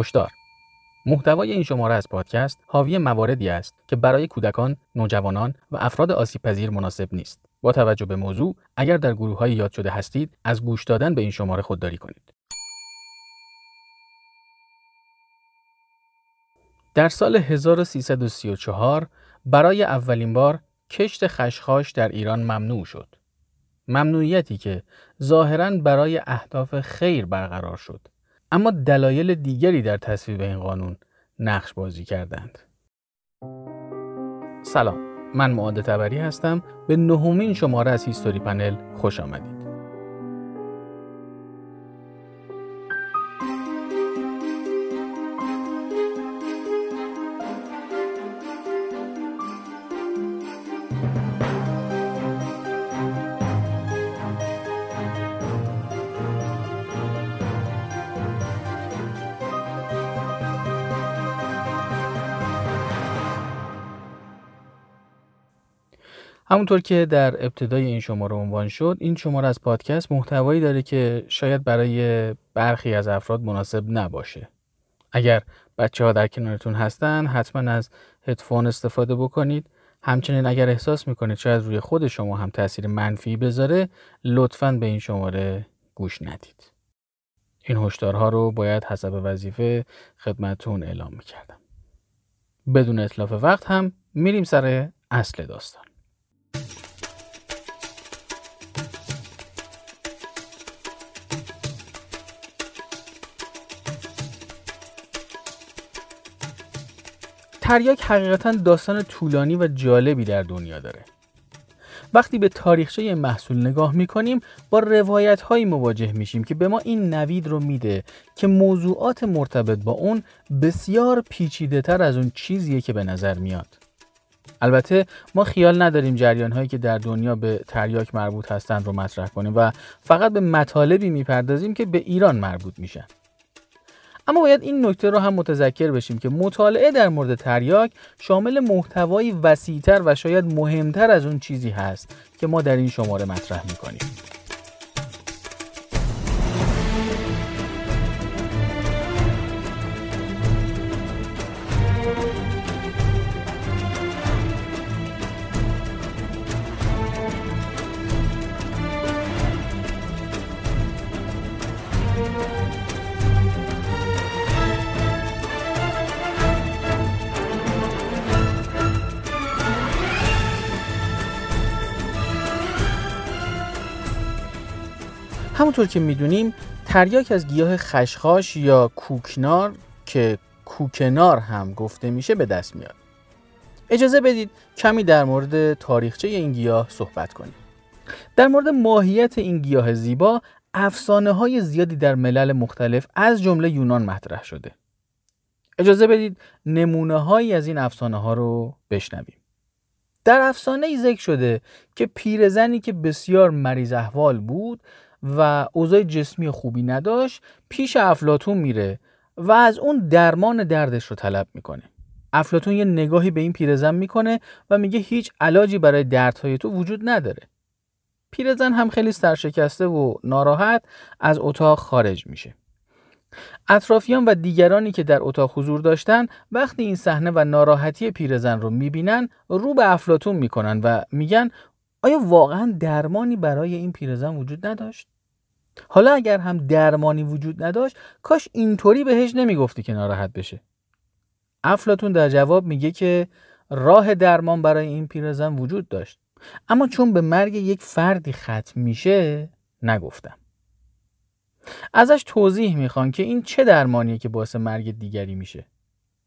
هشدار محتوای این شماره از پادکست حاوی مواردی است که برای کودکان، نوجوانان و افراد آسیب پذیر مناسب نیست. با توجه به موضوع، اگر در گروه های یاد شده هستید، از گوش دادن به این شماره خودداری کنید. در سال 1334 برای اولین بار کشت خشخاش در ایران ممنوع شد. ممنوعیتی که ظاهرا برای اهداف خیر برقرار شد. اما دلایل دیگری در تصویب این قانون نقش بازی کردند. سلام من معاد تبری هستم به نهمین شماره از هیستوری پنل خوش آمدید. همونطور که در ابتدای این شماره عنوان شد این شماره از پادکست محتوایی داره که شاید برای برخی از افراد مناسب نباشه. اگر بچه ها در کنارتون هستن حتما از هدفون استفاده بکنید. همچنین اگر احساس می‌کنید شاید روی خود شما هم تاثیر منفی بذاره لطفا به این شماره گوش ندید. این هشدارها رو باید حسب وظیفه خدمتون اعلام می‌کردم. بدون اطلاف وقت هم میریم سر اصل داستان. تریاک حقیقتا داستان طولانی و جالبی در دنیا داره. وقتی به تاریخچه محصول نگاه می‌کنیم با روایت هایی مواجه میشیم که به ما این نوید رو میده که موضوعات مرتبط با اون بسیار پیچیده تر از اون چیزیه که به نظر میاد. البته ما خیال نداریم جریان هایی که در دنیا به تریاک مربوط هستند رو مطرح کنیم و فقط به مطالبی می‌پردازیم که به ایران مربوط میشن. اما باید این نکته رو هم متذکر بشیم که مطالعه در مورد تریاک شامل محتوایی وسیعتر و شاید مهمتر از اون چیزی هست که ما در این شماره مطرح می‌کنیم. همونطور که می‌دونیم تریاک از گیاه خشخاش یا کوکنار که کوکنار هم گفته میشه به دست میاد. اجازه بدید کمی در مورد تاریخچه این گیاه صحبت کنیم. در مورد ماهیت این گیاه زیبا افسانه های زیادی در ملل مختلف از جمله یونان مطرح شده. اجازه بدید نمونه هایی از این افسانه ها رو بشنویم. در افسانه ای ذکر شده که پیرزنی که بسیار مریض احوال بود و اوضاع جسمی خوبی نداشت پیش افلاتون میره و از اون درمان دردش رو طلب می‌کنه. افلاتون یه نگاهی به این پیرزن می‌کنه و میگه هیچ علاجی برای دردهای تو وجود نداره. پیرزن هم خیلی سرشکسته و ناراحت از اتاق خارج میشه. اطرافیان و دیگرانی که در اتاق حضور داشتن وقتی این صحنه و ناراحتی پیرزن رو می‌بینن رو به افلاتون می‌کنن و میگن آیا واقعا درمانی برای این پیرزن وجود نداشت؟ حالا اگر هم درمانی وجود نداشت کاش اینطوری بهش نمی‌گفتی که ناراحت بشه. افلاتون در جواب میگه که راه درمان برای این پیرزن وجود داشت. اما چون به مرگ یک فردی ختم میشه نگفتم. ازش توضیح می‌خوان که این چه درمانیه که باعث مرگ دیگری میشه.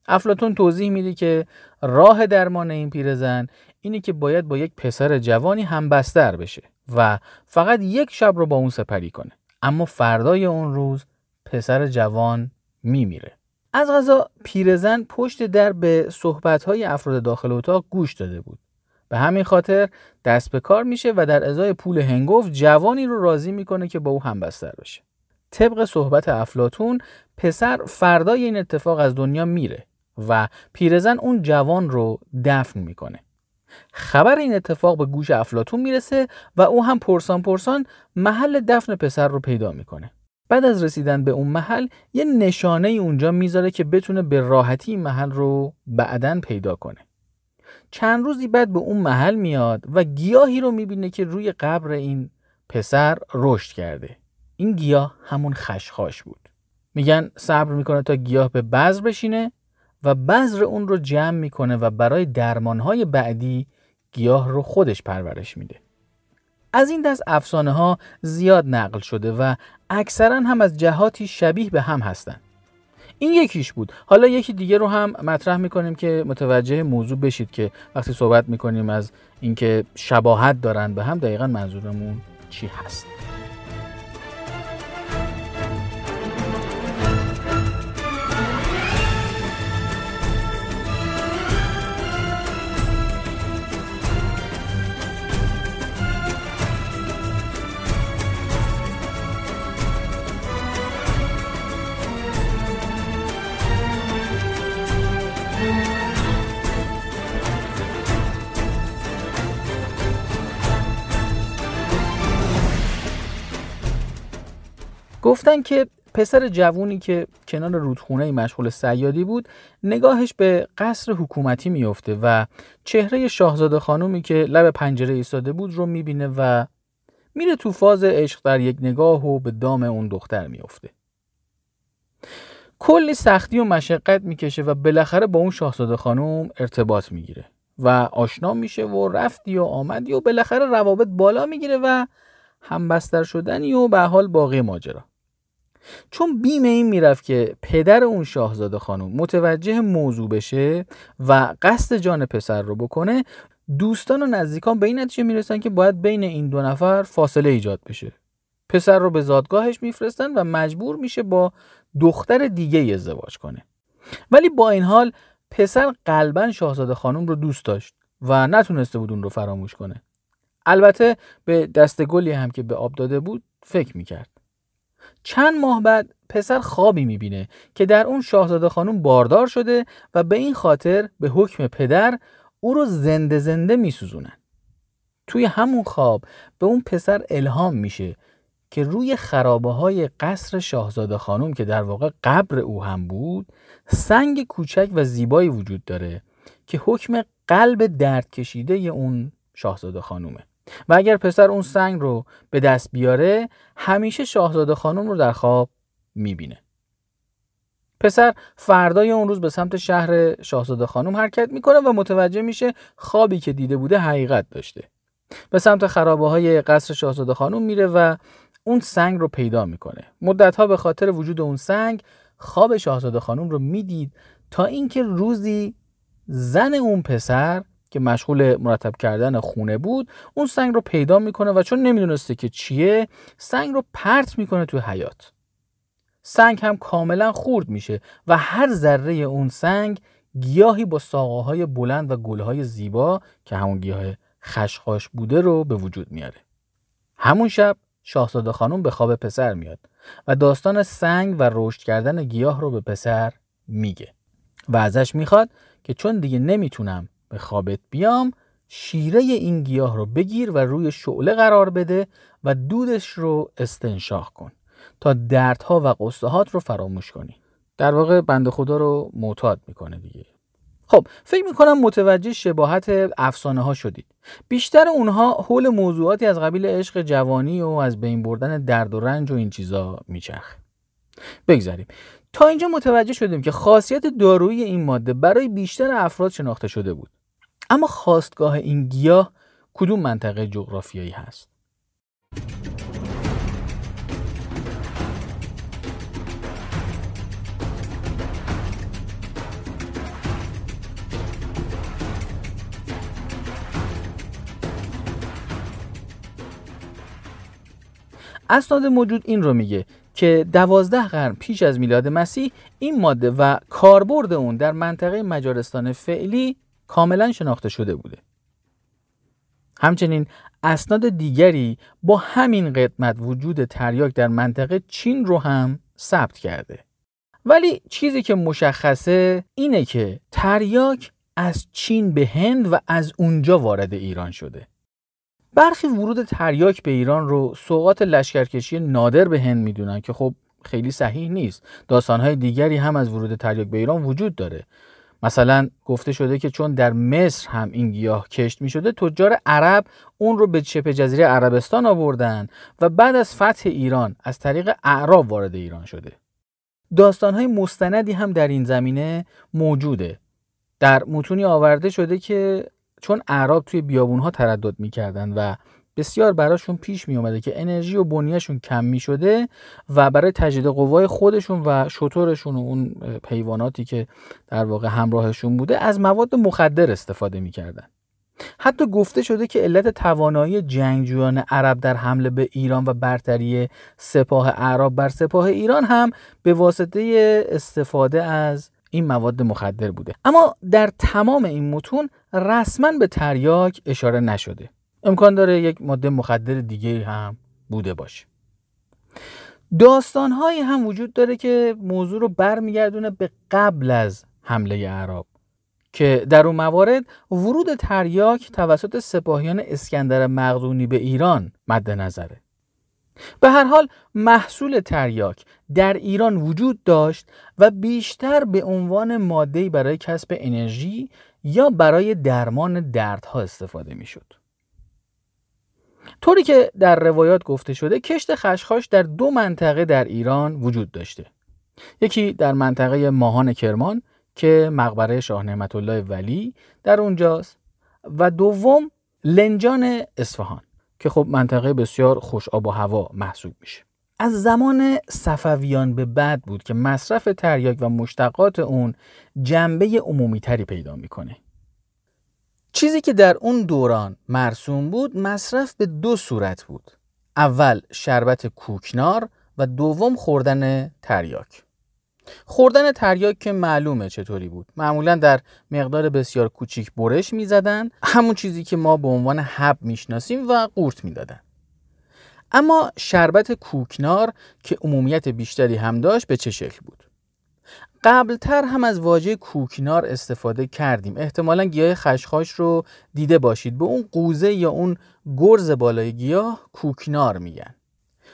افلاتون توضیح میده که راه درمان این پیرزن اینه که باید با یک پسر جوانی هم بستر بشه و فقط یک شب رو با اون سپری کنه. اما فردای اون روز پسر جوان میمیره. از غذا پیرزن پشت در به صحبتهای افراد داخل اتاق گوش داده بود. به همین خاطر دست به کار میشه و در ازای پول هنگفت جوانی رو راضی می‌کنه که با او هم بستر بشه. طبق صحبت افلاتون پسر فردای این اتفاق از دنیا میره و پیرزن اون جوان رو دفن می‌کنه. خبر این اتفاق به گوش افلاتون می‌رسه و او هم پرسان پرسان محل دفن پسر رو پیدا می‌کنه. بعد از رسیدن به اون محل یه نشانه ای اونجا می‌ذاره که بتونه به راحتی این محل رو بعدا پیدا کنه. چند روزی بعد به اون محل میاد و گیاهی رو می‌بینه که روی قبر این پسر رشد کرده. این گیاه همون خشخاش بود. میگن صبر می‌کنه تا گیاه به بذر بشینه و بذر اون رو جمع می‌کنه و برای درمانهای بعدی گیاه رو خودش پرورش میده. از این دست افسانه ها زیاد نقل شده و اکثرا هم از جهاتی شبیه به هم هستند. این یکیش بود. حالا یکی دیگه رو هم مطرح می‌کنیم که متوجه موضوع بشید که وقتی صحبت می‌کنیم از اینکه شباهت دارن به هم دقیقا منظورمون چی هست؟ گفتن که پسر جوونی که کنار رودخونه مشغول سیادی بود نگاهش به قصر حکومتی میفته و چهره شاهزاده خانومی که لب پنجره ایستاده بود رو می‌بینه و میره تو فاز عشق در یک نگاه و به دام اون دختر میفته کلی سختی و مشقت می‌کشه و بالاخره با اون شاهزاده خانوم ارتباط می‌گیره و آشنا میشه و رفتی و آمدی و بالاخره روابط بالا می‌گیره و همبستر شدنی و به حال باقی ماجرا. چون بیم این می‌رفت که پدر اون شاهزاده خانم متوجه موضوع بشه و قصد جان پسر رو بکنه دوستان و نزدیکان به این نتیجه می‌رسن که باید بین این دو نفر فاصله ایجاد بشه. پسر رو به زادگاهش میفرستن و مجبور میشه با دختر دیگه ازدواج کنه. ولی با این حال پسر قلبا شاهزاده خانم رو دوست داشت و نتونسته بود اون رو فراموش کنه. البته به دست گلی هم که به آب داده بود فکر می‌کرد. چند ماه بعد پسر خوابی می‌بینه که در اون شاهزاده خانم باردار شده و به این خاطر به حکم پدر او رو زنده زنده میسوزونن. توی همون خواب به اون پسر الهام میشه که روی خرابه های قصر شاهزاده خانم که در واقع قبر او هم بود سنگ کوچک و زیبایی وجود داره که حکم قلب درد کشیده اون شاهزاده خانومه. و اگر پسر اون سنگ رو به دست بیاره همیشه شاهزاده خانم رو در خواب می‌بینه. پسر فردای اون روز به سمت شهر شاهزاده خانم حرکت می‌کنه و متوجه میشه خوابی که دیده بوده حقیقت داشته. به سمت خرابه های قصر شاهزاده خانم میره و اون سنگ رو پیدا می‌کنه. مدتها به خاطر وجود اون سنگ خواب شاهزاده خانم رو می‌دید تا اینکه روزی زن اون پسر که مشغول مرتب کردن خونه بود اون سنگ رو پیدا می‌کنه و چون نمی‌دونسته که چیه سنگ رو پرت می‌کنه توی حیات سنگ هم کاملا خورد میشه و هر ذره اون سنگ گیاهی با ساقاهای بلند و گلهای زیبا که همون گیاه خشخاش بوده رو به وجود میاره. همون شب شاهزاده خانم به خواب پسر میاد و داستان سنگ و رشد کردن گیاه رو به پسر میگه و ازش می‌خواد که چون دیگه نمی‌تونم به خوابت بیام شیره این گیاه رو بگیر و روی شعله قرار بده و دودش رو استنشاق کن تا دردها و قصهات رو فراموش کنی. در واقع بند خدا رو معتاد می‌کنه دیگه. خب فکر می‌کنم متوجه شباهت افسانه ها شدید. بیشتر اونها حول موضوعاتی از قبیل عشق جوانی و از بین بردن درد و رنج و این چیزا میچرخه بگذاریم. تا اینجا متوجه شدیم که خاصیت دارویی این ماده برای بیشتر افراد شناخته شده بود. اما خواستگاه این گیاه کدوم منطقه جغرافیایی هست؟ اسناد موجود این رو میگه که دوازده قرن پیش از میلاد مسیح این ماده و کاربرد اون در منطقه مجارستان فعلی کاملا شناخته شده بوده. همچنین اسناد دیگری با همین قدمت وجود تریاک در منطقه چین رو هم ثبت کرده. ولی چیزی که مشخصه اینه که تریاک از چین به هند و از اونجا وارد ایران شده. برخی ورود تریاک به ایران رو سوقات لشکرکشی نادر به هند می‌دونن که خب خیلی صحیح نیست. داستانهای دیگری هم از ورود تریاک به ایران وجود داره. مثلا گفته شده که چون در مصر هم این گیاه کشت می شده تجار عرب اون رو به شبه جزیره عربستان آوردن و بعد از فتح ایران از طریق اعراب وارد ایران شده. داستانهای مستندی هم در این زمینه موجوده. در متونی آورده شده که چون اعراب توی بیابونها تردد می‌کردن و بسیار براشون پیش می اومده که انرژی و بنیهشون کم می شده و برای تجدید قوای خودشون و شطورشون و اون حیواناتی که در واقع همراهشون بوده از مواد مخدر استفاده می کردن. حتی گفته شده که علت توانایی جنگجویان عرب در حمله به ایران و برتری سپاه عرب بر سپاه ایران هم به واسطه استفاده از این مواد مخدر بوده اما در تمام این متون رسما به تریاک اشاره نشده امکان داره یک ماده مخدر دیگه هم بوده باشه داستان هایی هم وجود داره که موضوع رو برمیگردونه به قبل از حمله عرب که در اون موارد ورود تریاک توسط سپاهیان اسکندر مقدونی به ایران مد نظره به هر حال محصول تریاک در ایران وجود داشت و بیشتر به عنوان ماده برای کسب انرژی یا برای درمان دردها استفاده می شد. طوری که در روایات گفته شده کشت خشخاش در دو منطقه در ایران وجود داشته. یکی در منطقه ماهان کرمان که مقبره شاه نعمت الله ولی در اونجاست و دوم لنجان اصفهان که خب منطقه بسیار خوش آب و هوا محسوب میشه. از زمان صفویان به بعد بود که مصرف تریاک و مشتقات اون جنبه عمومی تری پیدا می‌کنه. چیزی که در اون دوران مرسوم بود مصرف به دو صورت بود. اول شربت کوکنار و دوم خوردن تریاک. خوردن تریاک که معلومه چطوری بود. معمولا در مقدار بسیار کوچیک برش می‌زدن همون چیزی که ما به عنوان حب می‌شناسیم و قورت می‌دادن. اما شربت کوکنار که عمومیت بیشتری هم داشت به چه شکل بود؟ قبلتر هم از واژه کوکنار استفاده کردیم. احتمالا گیاه خشخاش رو دیده باشید. به اون قوزه یا اون گرز بالای گیاه کوکنار میگن.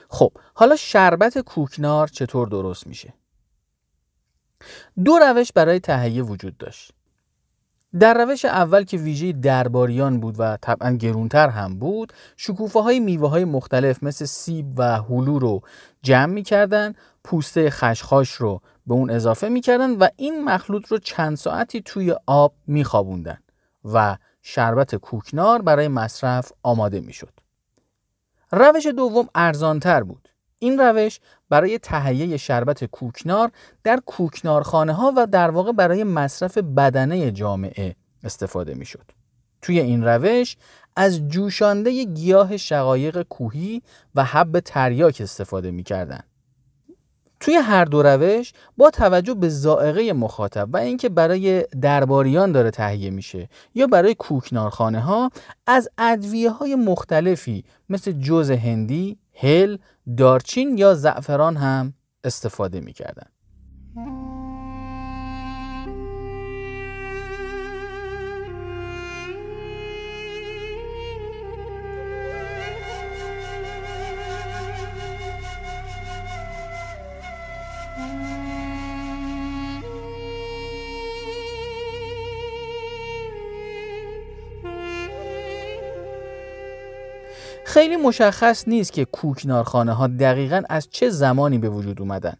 خب حالا شربت کوکنار چطور درست میشه؟ دو روش برای تهیه وجود داشت. در روش اول که ویژه درباریان بود و طبعا گرونتر هم بود شکوفه های میوه های مختلف مثل سیب و هلو رو جمع می‌کردن پوسته خشخاش رو به اون اضافه می‌کردن و این مخلوط رو چند ساعتی توی آب میخوابوندن و شربت کوکنار برای مصرف آماده می‌شد. روش دوم ارزانتر بود. این روش برای تهیه شربت کوکنار در کوکنارخانه ها و در واقع برای مصرف بدنه جامعه استفاده می‌شد. توی این روش از جوشانده گیاه شقایق کوهی و حب تریاک استفاده می‌کردند. توی هر دو روش با توجه به زائقه مخاطب و اینکه برای درباریان داره تهیه میشه یا برای کوکنارخانه ها از ادویه های مختلفی مثل جوز هندی، هل، دارچین یا زعفران هم استفاده می‌کردن. خیلی مشخص نیست که کوکنارخانه ها دقیقا از چه زمانی به وجود اومدن.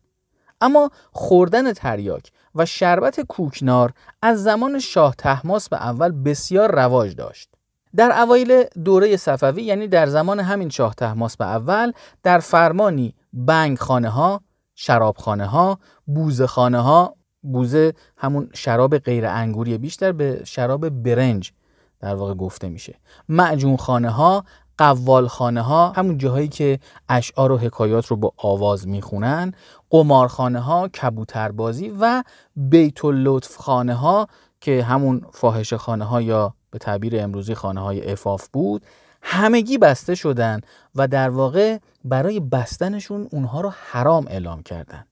اما خوردن تریاک و شربت کوکنار از زمان شاه تحماس به اول بسیار رواج داشت. در اوایل دوره صفوی یعنی در زمان همین شاه تحماس به اول در فرمانی بنگ خانه ها شرابخانه ها بوزه خانه ها بوزه همون شراب غیر انگوری بیشتر به شراب برنج در واقع گفته میشه. معجون خانه ها قوالخانه ها همون جاهایی که اشعار و حکایات رو با آواز می‌خونن قمارخانه ها کبوتربازی و بیت اللطف خانه ها که همون فاحشه خانه ها یا به تعبیر امروزی خانه های افاف بود همگی بسته شدن و در واقع برای بستنشون اونها رو حرام اعلام کردن.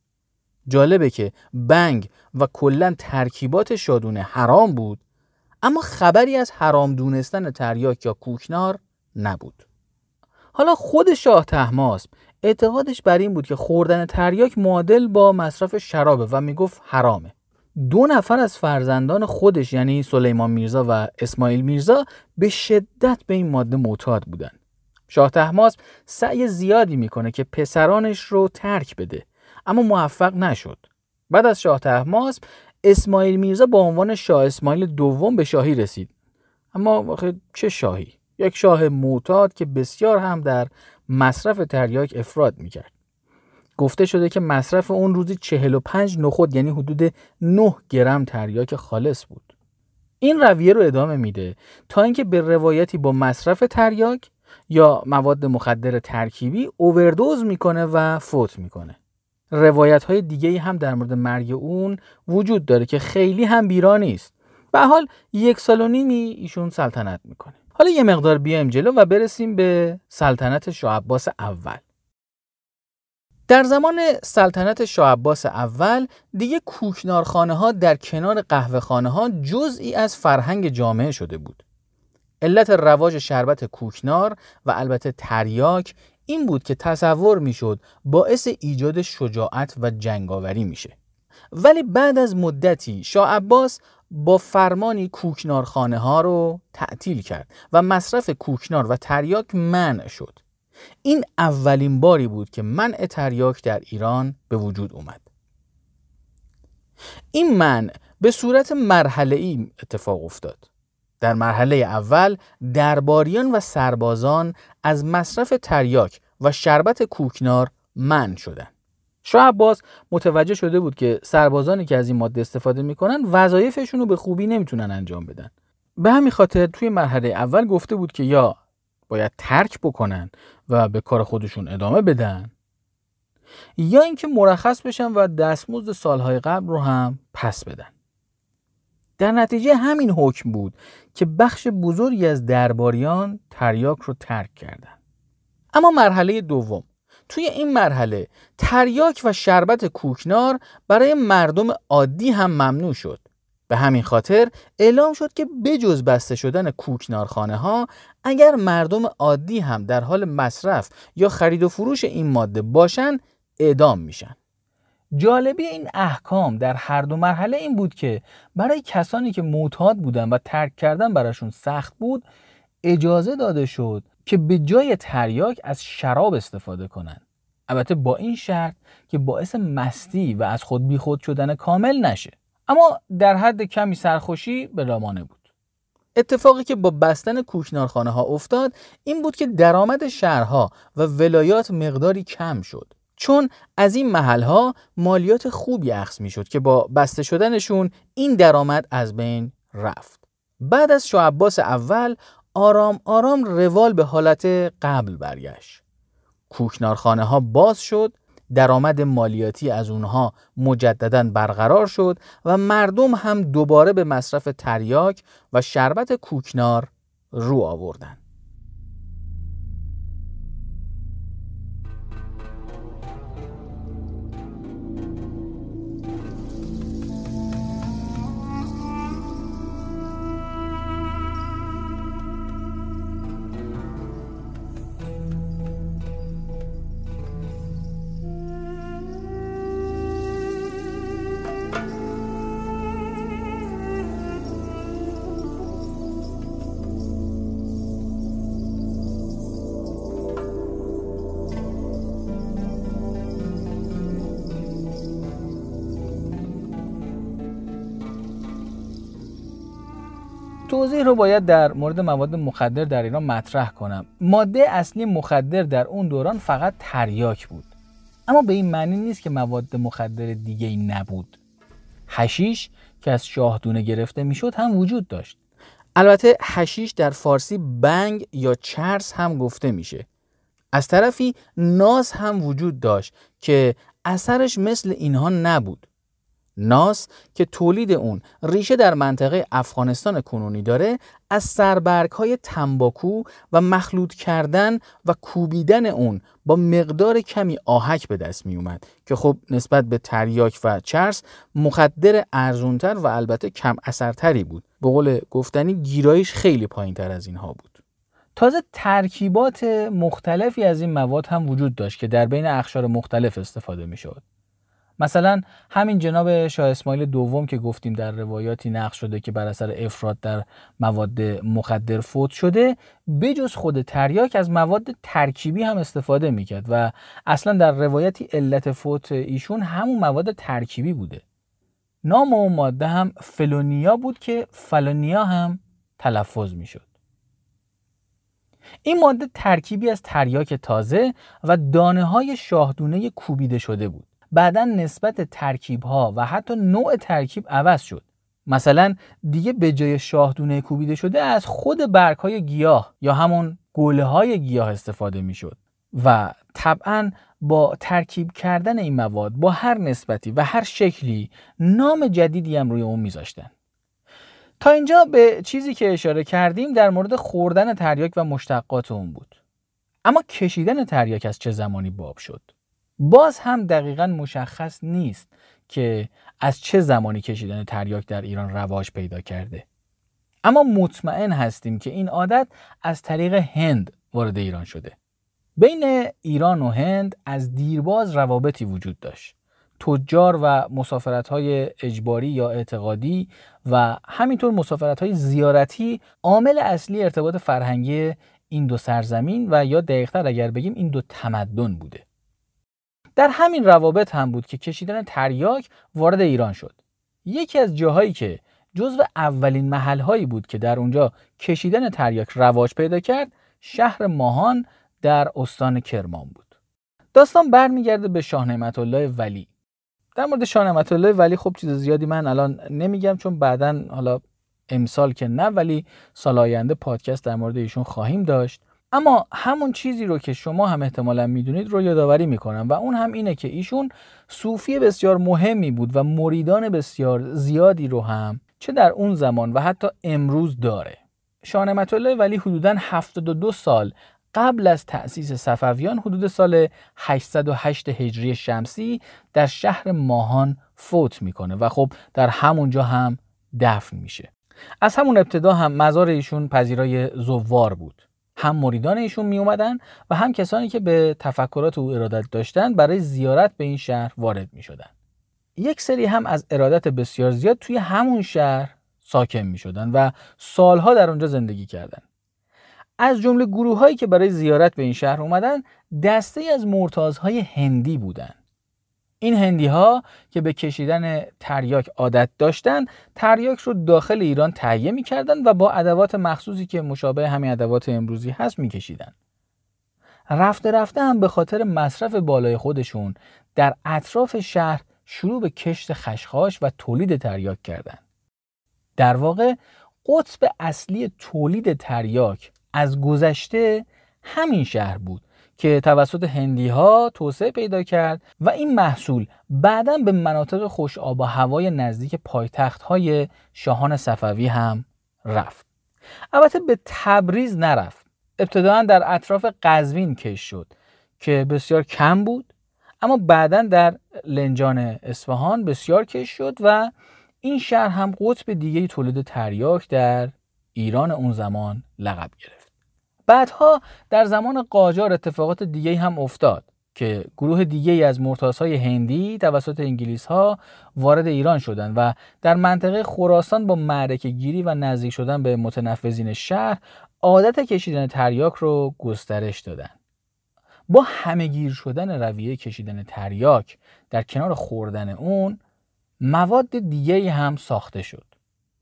جالبه که بنگ و کلا ترکیبات شادونه حرام بود اما خبری از حرام دونستن تریاک یا کوکنار نبود. حالا خود شاه تحماسب اعتقادش بر این بود که خوردن تریاک معادل با مصرف شرابه و می‌گفت حرامه. دو نفر از فرزندان خودش یعنی سلیمان میرزا و اسماعیل میرزا به شدت به این ماده معتاد بودن. شاه تحماس سعی زیادی می‌کنه که پسرانش رو ترک بده اما موفق نشد. بعد از شاه تحماس اسماعیل میرزا با عنوان شاه اسماعیل دوم به شاهی رسید. اما چه شاهی؟ یک شاه معتاد که بسیار هم در مصرف تریاک افراد می‌کرد. گفته شده که مصرف اون روزی 45 نخود یعنی حدود 9 گرم تریاک خالص بود. این رویه رو ادامه میده تا اینکه به روایتی با مصرف تریاک یا مواد مخدر ترکیبی اووردوز می‌کنه و فوت می‌کنه. روایت های دیگه هم در مورد مرگ اون وجود داره که خیلی هم بیرا نیست. به حال یک سال و نیمی ایشون سلطنت می‌کنه. حالا یه مقدار بیایم جلو و برسیم به سلطنت شاه عباس اول در زمان سلطنت شاه عباس اول دیگه کوکنارخانه ها در کنار قهوه خانه ها جزئی از فرهنگ جامعه شده بود. علت رواج شربت کوکنار و البته تریاک این بود که تصور می‌شد باعث ایجاد شجاعت و جنگاوری میشه. ولی بعد از مدتی شاه عباس با فرمانی کوکنارخانه ها رو تعطیل کرد و مصرف کوکنار و تریاک منع شد. این اولین باری بود که منع تریاک در ایران به وجود اومد. این منع به صورت مرحله ای اتفاق افتاد. در مرحله اول درباریان و سربازان از مصرف تریاک و شربت کوکنار منع شدند. شاه عباس متوجه شده بود که سربازانی که از این ماده استفاده می‌کنن وظایفشون رو به خوبی نمی‌تونن انجام بدن. به همین خاطر توی مرحله اول گفته بود که یا باید ترک بکنن و به کار خودشون ادامه بدن یا اینکه مرخص بشن و دستمزد سالهای قبل رو هم پس بدن. در نتیجه همین حکم بود که بخش بزرگی از درباریان تریاک رو ترک کردند. اما مرحله دوم. توی این مرحله تریاک و شربت کوکنار برای مردم عادی هم ممنوع شد. به همین خاطر اعلام شد که بجز بسته شدن کوکنارخانه ها اگر مردم عادی هم در حال مصرف یا خرید و فروش این ماده باشن اعدام میشن. جالبی این احکام در هر دو مرحله این بود که برای کسانی که معتاد بودن و ترک کردن براشون سخت بود اجازه داده شد که به جای تریاک از شراب استفاده کنند. البته با این شرط که باعث مستی و از خود بیخود شدن کامل نشه. اما در حد کمی سرخوشی به رامانه بود. اتفاقی که با بستن کوکنارخانه ها افتاد این بود که درآمد شهرها و ولایات مقداری کم شد. چون از این محل ها مالیات خوبی اخذ می شد که با بسته شدنشون این درآمد از بین رفت. بعد از شاه عباس اول آرام آرام روال به حالت قبل برگشت کوکنارخانه ها باز شد درآمد مالیاتی از اونها مجددا برقرار شد و مردم هم دوباره به مصرف تریاک و شربت کوکنار رو آوردند. رو باید در مورد مواد مخدر در ایران مطرح کنم. ماده اصلی مخدر در اون دوران فقط تریاک بود. اما به این معنی نیست که مواد مخدر دیگه ای نبود. حشیش که از شاهدونه گرفته می‌شد هم وجود داشت. البته حشیش در فارسی بنگ یا چرس هم گفته میشه. از طرفی ناز هم وجود داشت که اثرش مثل اینها نبود. ناس که تولید اون ریشه در منطقه افغانستان کنونی داره از سربرگ های تنباکو و مخلوط کردن و کوبیدن اون با مقدار کمی آهک به دست می اومد که خب نسبت به تریاک و چرس مخدر ارزونتر و البته کم اثرتری بود به قول گفتنی گیرایش خیلی پایین تر از اینها بود تازه ترکیبات مختلفی از این مواد هم وجود داشت که در بین اخشار مختلف استفاده می شد. مثلا همین جناب شاه اسماعیل دوم که گفتیم در روایاتی نقش شده که بر اثر افراد در مواد مخدر فوت شده بجز خود تریاک از مواد ترکیبی هم استفاده می‌کرد و اصلا در روایتی علت فوت ایشون همون مواد ترکیبی بوده. نام اون ماده هم فلونیا بود که فلونیا هم تلفظ می‌شد. این ماده ترکیبی از تریاک تازه و دانه های شاهدونه کوبیده شده بود. بعدا نسبت ترکیب ها و حتی نوع ترکیب عوض شد. مثلا دیگه به جای شاهدونه کوبیده شده از خود برگ های گیاه یا همون گوله های گیاه استفاده می شد و طبعا با ترکیب کردن این مواد با هر نسبتی و هر شکلی نام جدیدی هم روی اون میذاشتن. تا اینجا به چیزی که اشاره کردیم در مورد خوردن تریاک و مشتقات اون بود. اما کشیدن تریاک از چه زمانی باب شد؟ باز هم دقیقا مشخص نیست که از چه زمانی کشیدن تریاک در ایران رواج پیدا کرده. اما مطمئن هستیم که این عادت از طریق هند وارد ایران شده. بین ایران و هند از دیرباز روابطی وجود داشت. تجار و مسافرت های اجباری یا اعتقادی و همینطور مسافرت های زیارتی عامل اصلی ارتباط فرهنگی این دو سرزمین و یا دقیقتر اگر بگیم این دو تمدن بوده. در همین روابط هم بود که کشیدن تریاک وارد ایران شد. یکی از جاهایی که جزو اولین محلهایی بود که در اونجا کشیدن تریاک رواج پیدا کرد شهر ماهان در استان کرمان بود. داستان برمیگرده به شاه نعمت الله ولی. در مورد شاه نعمت الله ولی خب چیز زیادی من الان نمیگم چون بعدا حالا امسال که نه ولی سال آینده پادکست در مورد ایشون خواهیم داشت. اما همون چیزی رو که شما هم احتمالا می‌دونید رو یادآوری می‌کنم و اون هم اینه که ایشون صوفی بسیار مهمی بود و مریدان بسیار زیادی رو هم چه در اون زمان و حتی امروز داره. شاه الله ولی حدودا 72 سال قبل از تأسیس صفویان حدود سال 808 هجری شمسی در شهر ماهان فوت می‌کنه و خب در همونجا هم دفن میشه. از همون ابتدا هم مزار ایشون پذیرای زوار بود. هم مریدان ایشون می اومدن و هم کسانی که به تفکرات او ارادت داشتن برای زیارت به این شهر وارد می شدن. یک سری هم از ارادت بسیار زیاد توی همون شهر ساکن می شدن و سالها در اونجا زندگی کردند. از جمله گروه هایی که برای زیارت به این شهر اومدن دسته از مرتازهای هندی بودند. این هندی ها که به کشیدن تریاک عادت داشتن تریاک رو داخل ایران تهیه می‌کردن و با ادوات مخصوصی که مشابه همین ادوات امروزی هست میکشیدن رفته رفته هم به خاطر مصرف بالای خودشون در اطراف شهر شروع به کشت خشخاش و تولید تریاک کردند. در واقع قطب اصلی تولید تریاک از گذشته همین شهر بود که توسط هندی ها توسعه پیدا کرد و این محصول بعدا به مناطق خوش آب و هوای نزدیک پایتخت های شاهان صفوی هم رفت. البته به تبریز نرفت. ابتداعا در اطراف قزوین کش شد که بسیار کم بود اما بعدا در لنجان اصفهان بسیار کش شد و این شهر هم قطب دیگه تولید تریاک در ایران اون زمان لقب گرفت. بعدها در زمان قاجار اتفاقات دیگه هم افتاد که گروه دیگه از مرتاسهای هندی توسط انگلیس ها وارد ایران شدند و در منطقه خراسان با معرکه گیری و نزدیک شدن به متنفذین شهر عادت کشیدن تریاک رو گسترش دادن با همهگیر شدن رویه کشیدن تریاک در کنار خوردن اون مواد دیگه هم ساخته شد.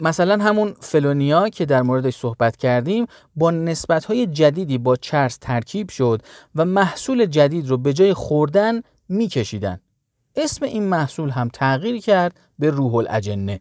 مثلا همون فلونیا که در موردش صحبت کردیم با نسبتهای جدیدی با چرس ترکیب شد و محصول جدید رو به جای خوردن میکشیدن. اسم این محصول هم تغییر کرد به روح الاجنه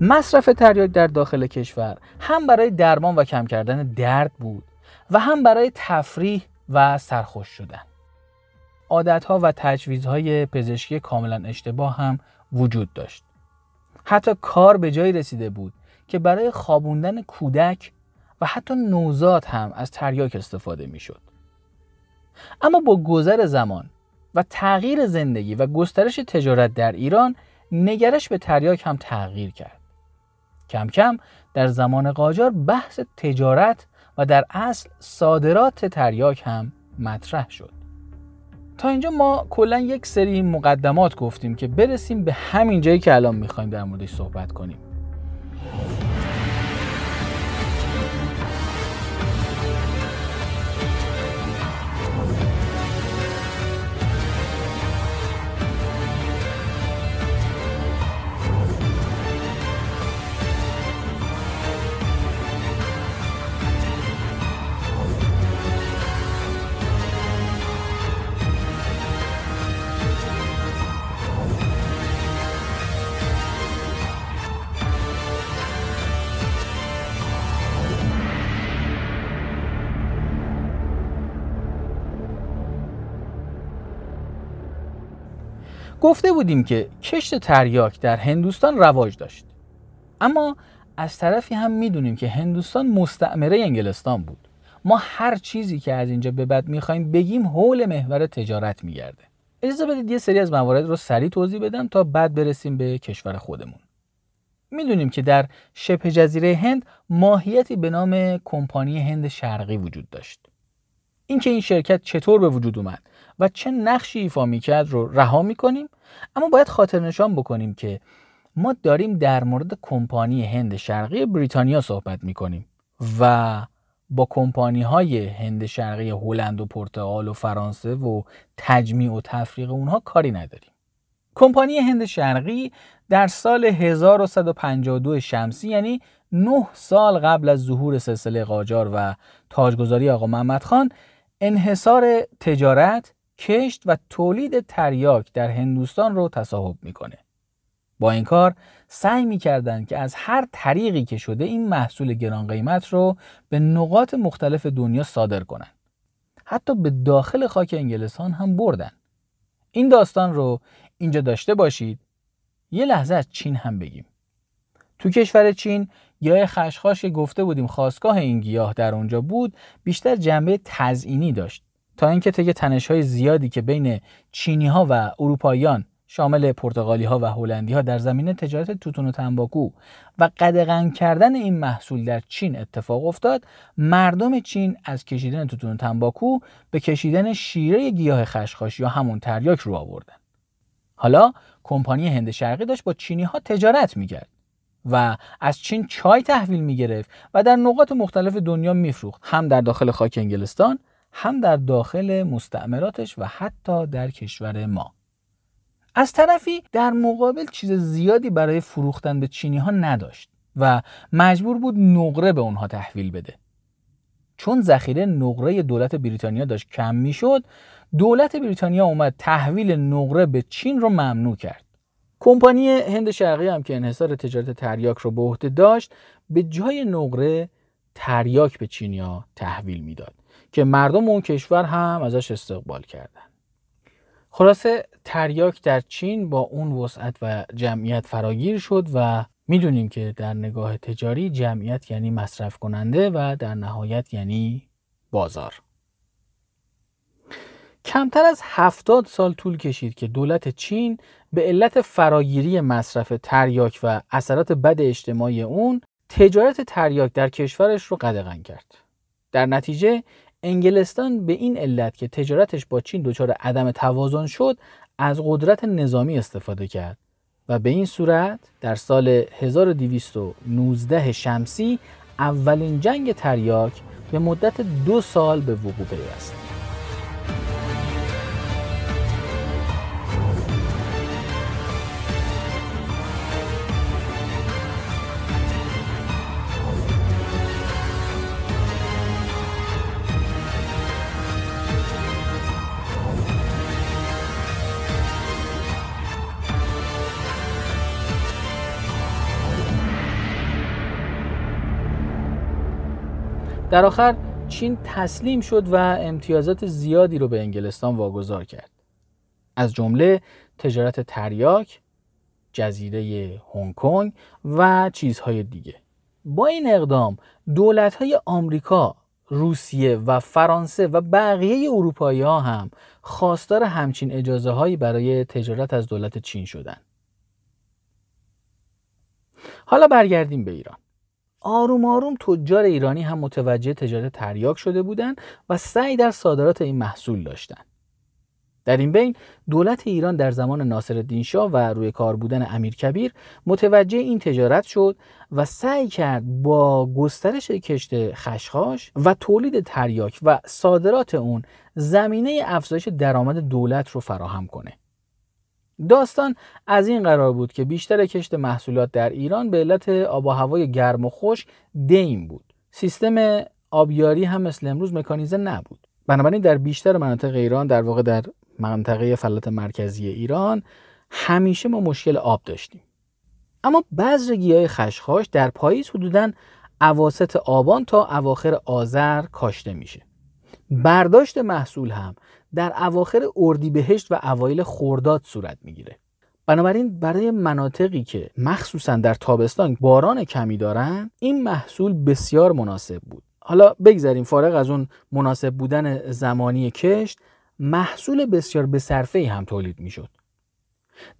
مصرف تریاک در داخل کشور هم برای درمان و کم کردن درد بود و هم برای تفریح و سرخوش شدن. عادتها و تجویزهای پزشکی کاملا اشتباه هم وجود داشت. حتی کار به جایی رسیده بود که برای خوابوندن کودک و حتی نوزاد هم از تریاک استفاده می شد. اما با گذر زمان و تغییر زندگی و گسترش تجارت در ایران نگرش به تریاک هم تغییر کرد. کم کم در زمان قاجار بحث تجارت و در اصل صادرات تریاک هم مطرح شد. تا اینجا ما کلا یک سری مقدمات گفتیم که برسیم به همین جایی که الان می‌خوایم در موردش صحبت کنیم. گفته بودیم که کشت تریاک در هندوستان رواج داشت. اما از طرفی هم می‌دونیم که هندوستان مستعمره انگلستان بود. ما هر چیزی که از اینجا به بعد می‌خوایم بگیم حول محور تجارت میگرده. اجازه بدید یه سری از موارد رو سریع توضیح بدم تا بعد برسیم به کشور خودمون. می‌دونیم که در شبه جزیره هند ماهیتی به نام کمپانی هند شرقی وجود داشت. اینکه این شرکت چطور به وجود اومد؟ و چه نقشی ایفا می‌کرد رو رها می‌کنیم. اما باید خاطر نشان بکنیم که ما داریم در مورد کمپانی هند شرقی بریتانیا صحبت می‌کنیم و با کمپانی های هند شرقی هلند و پرتغال و فرانسه و تجمیع و تفریق اونها کاری نداریم. کمپانی هند شرقی در سال 1152 شمسی یعنی 9 سال قبل از ظهور سلسله قاجار و تاجگذاری آقا محمد خان انحصار تجارت، کشت و تولید تریاک در هندوستان رو تصاحب می‌کنه. با این کار سعی می‌کردند که از هر طریقی که شده این محصول گران قیمت رو به نقاط مختلف دنیا صادر کنند. حتی به داخل خاک انگلستان هم بردن. این داستان رو اینجا داشته باشید. یه لحظه از چین هم بگیم. تو کشور چین گیاه خشخاش که گفته بودیم خواستگاه این گیاه در اونجا بود بیشتر جنبه تزئینی داشت تا اینکه طی تنش های زیادی که بین چینی ها و اروپاییان شامل پرتغالی ها و هلندی ها در زمینه تجارت توتون و تنباکو و قدغن کردن این محصول در چین اتفاق افتاد مردم چین از کشیدن توتون و تنباکو به کشیدن شیره گیاه خشخاش یا همون تریاک رو آوردن. حالا کمپانی هند شرقی داشت با چینی ها تجارت می‌کرد و از چین چای تحویل می گرفت و در نقاط مختلف دنیا میفروخت هم در داخل خاک انگلستان هم در داخل مستعمراتش و حتی در کشور ما. از طرفی در مقابل چیز زیادی برای فروختن به چینی ها نداشت و مجبور بود نقره به اونها تحویل بده. چون ذخیره نقره دولت بریتانیا داشت کم می‌شد دولت بریتانیا اومد تحویل نقره به چین رو ممنوع کرد. کمپانی هند شرقی هم که انحصار تجارت تریاک رو به عهده داشت به جای نقره تریاک به چینیا تحویل می‌داد. که مردم اون کشور هم ازش استقبال کردن خلاصه تریاک در چین با اون وسعت و جمعیت فراگیر شد و می‌دونیم که در نگاه تجاری جمعیت یعنی مصرف کننده و در نهایت یعنی بازار کمتر از هفتاد سال طول کشید که دولت چین به علت فراگیری مصرف تریاک و اثرات بد اجتماعی اون تجارت تریاک در کشورش رو قدغن کرد. در نتیجه انگلستان به این علت که تجارتش با چین دچار عدم توازن شد از قدرت نظامی استفاده کرد و به این صورت در سال 1219 شمسی اولین جنگ تریاک به مدت دو سال به وقوع پیوست. در آخر چین تسلیم شد و امتیازات زیادی رو به انگلستان واگذار کرد. از جمله تجارت تریاک، جزیره هنگ کنگ و چیزهای دیگه. با این اقدام دولت‌های آمریکا، روسیه و فرانسه و بقیه اروپایی ها هم خواستار همچین اجازه هایی برای تجارت از دولت چین شدند. حالا برگردیم به ایران. آروم آروم تجار ایرانی هم متوجه تجارت تریاک شده بودند و سعی در صادرات این محصول داشتند. در این بین دولت ایران در زمان ناصرالدین شاه و روی کار بودن امیر کبیر متوجه این تجارت شد و سعی کرد با گسترش کشت خشخاش و تولید تریاک و صادرات اون زمینه افزایش درآمد دولت رو فراهم کنه. داستان از این قرار بود که بیشتر کشت محصولات در ایران به علت آب و هوای گرم و خوش دیم بود. سیستم آبیاری هم مثل امروز مکانیزه نبود. بنابراین در بیشتر مناطق ایران در واقع در منطقه فلات مرکزی ایران همیشه ما مشکل آب داشتیم اما بذر های خشخاش در پاییز حدودا اواسط آبان تا اواخر آذر کاشته میشه برداشت محصول هم در اواخر اردیبهشت و اوایل خرداد صورت می‌گیره بنابراین برای مناطقی که مخصوصا در تابستان باران کمی دارن این محصول بسیار مناسب بود حالا بگذاریم فارغ از اون مناسب بودن زمانی کشت محصول بسیار به صرفه هم تولید می شد.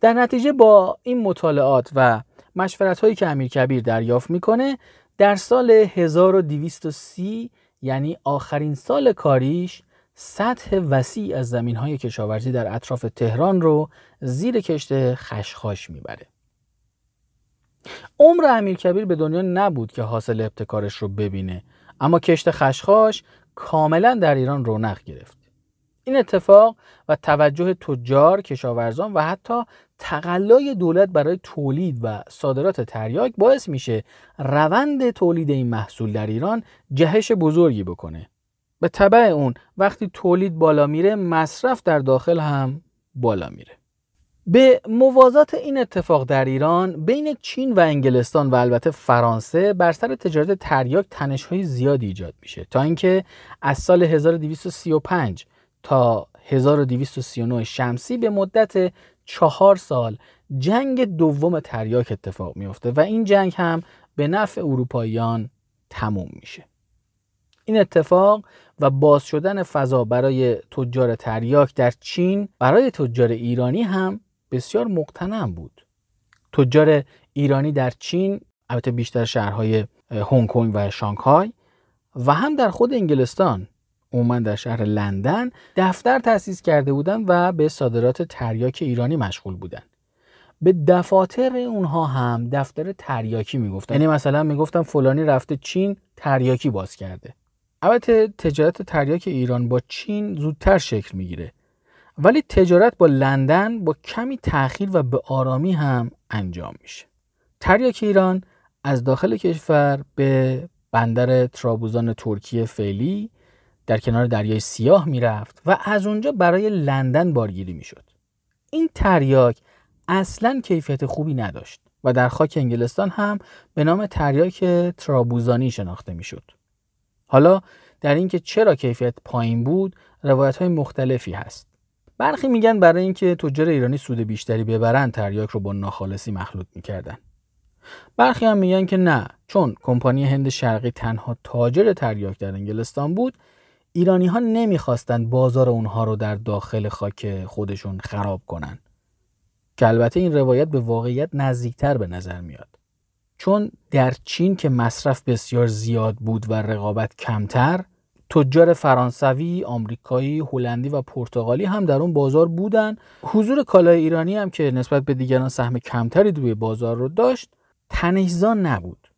در نتیجه با این مطالعات و مشورت هایی که امیر کبیر دریافت می‌کنه در سال 1230 یعنی آخرین سال کاریش سطح وسیع از زمین های کشاورزی در اطراف تهران رو زیر کشت خشخاش می‌بره. عمر امیر کبیر به دنیا نبود که حاصل ابتکارش رو ببینه اما کشت خشخاش کاملا در ایران رونق گرفت. این اتفاق و توجه تجار، کشاورزان و حتی تقلای دولت برای تولید و صادرات تریاک باعث میشه روند تولید این محصول در ایران جهش بزرگی بکنه. به طبع اون وقتی تولید بالا میره مصرف در داخل هم بالا میره. به موازات این اتفاق در ایران بین چین و انگلستان و البته فرانسه بر سر تجارت تریاک تنش‌های زیادی ایجاد میشه تا اینکه از سال 1235 تا 1239 شمسی به مدت چهار سال جنگ دوم تریاک اتفاق میفته و این جنگ هم به نفع اروپاییان تموم میشه این اتفاق و باز شدن فضا برای تجار تریاک در چین برای تجار ایرانی هم بسیار مقتنم بود. تجار ایرانی در چین البته بیشتر شهرهای هنگ کنگ و شانگهای و هم در خود انگلستان عموما در شهر لندن دفتر تأسیس کرده بودند و به صادرات تریاک ایرانی مشغول بودند. به دفاتر اونها هم دفتر تریاکی می‌گفتن. یعنی مثلا می‌گفتن فلانی رفته چین تریاکی باز کرده. البته تجارت تریاک ایران با چین زودتر شکل می‌گیره ولی تجارت با لندن با کمی تاخیر و به آرامی هم انجام میشه تریاک ایران از داخل کشور به بندر ترابوزان ترکیه فعلی در کنار دریای سیاه می‌رفت و از اونجا برای لندن بارگیری می‌شد. این تریاک اصلا کیفیت خوبی نداشت و در خاک انگلستان هم به نام تریاک ترابوزانی شناخته می‌شد. حالا در اینکه چرا کیفیت پایین بود روایت های مختلفی هست. برخی میگن برای اینکه تجار ایرانی سود بیشتری ببرن تریاک رو با ناخالصی مخلوط می‌کردن. برخی هم میگن که نه چون کمپانی هند شرقی تنها تاجر تریاک در انگلستان بود ایرانی ها نمی‌خواستند بازار اونها رو در داخل خاک خودشون خراب کنن که البته این روایت به واقعیت نزدیکتر به نظر میاد چون در چین که مصرف بسیار زیاد بود و رقابت کمتر تجار فرانسوی، آمریکایی، هلندی و پرتغالی هم در اون بازار بودن. حضور کالای ایرانی هم که نسبت به دیگران سهم کمتری روی بازار رو داشت، تنشزان نبود.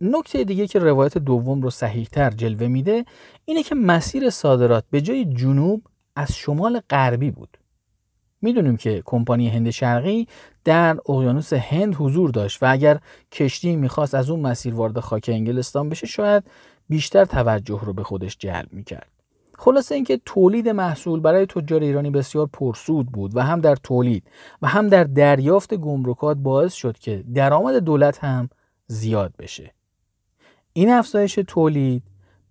نکته دیگه که روایت دوم رو صحیحتر جلوه میده اینه که مسیر صادرات به جای جنوب از شمال غربی بود می‌دونیم که کمپانی هند شرقی در اقیانوس هند حضور داشت و اگر کشتی می‌خواست از اون مسیر وارد خاک انگلستان بشه شاید بیشتر توجه رو به خودش جلب می‌کرد. خلاصه اینکه تولید محصول برای تجار ایرانی بسیار پرسود بود و هم در تولید و هم در دریافت گمرکات باعث شد که درآمد دولت هم زیاد بشه. این افزایش تولید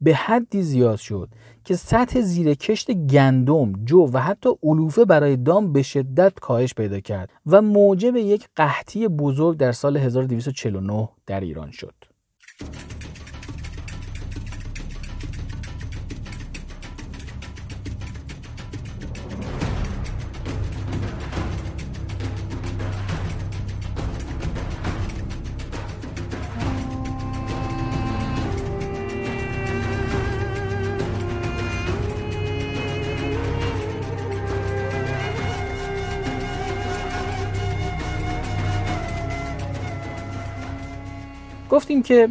به حدی زیاد شد که سطح زیر کشت گندم، جو و حتی علوفه برای دام به شدت کاهش پیدا کرد و موجب یک قحطی بزرگ در سال 1249 در ایران شد. گفتیم که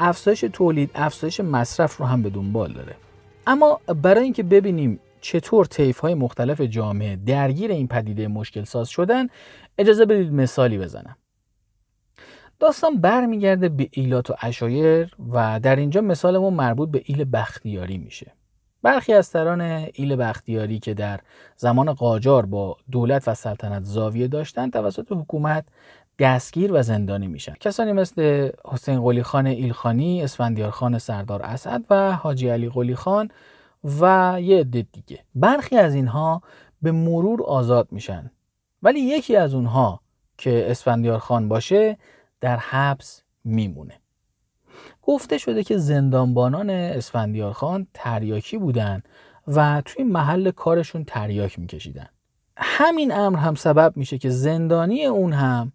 افزایش تولید افزایش مصرف رو هم به دنبال داره. اما برای اینکه ببینیم چطور طیف های مختلف جامعه درگیر این پدیده مشکل ساز شدن اجازه بدید مثالی بزنم. داستان برمیگرده به ایلات و اشایر و در اینجا مثالمون مربوط به ایل بختیاری میشه. برخی از سران ایل بختیاری که در زمان قاجار با دولت و سلطنت زاویه داشتند توسط حکومت دستگیر و زندانی میشن. کسانی مثل حسین قلی خان ایلخانی، اسفندیار خان سردار اسد و حاجی علی قلی خان و یه عده دیگه. برخی از اینها به مرور آزاد میشن. ولی یکی از اونها که اسفندیار خان باشه در حبس میمونه. گفته شده که زندانبانان اسفندیار خان تریاکی بودن و توی محل کارشون تریاک میکشیدن. همین امر هم سبب میشه که زندانی اون هم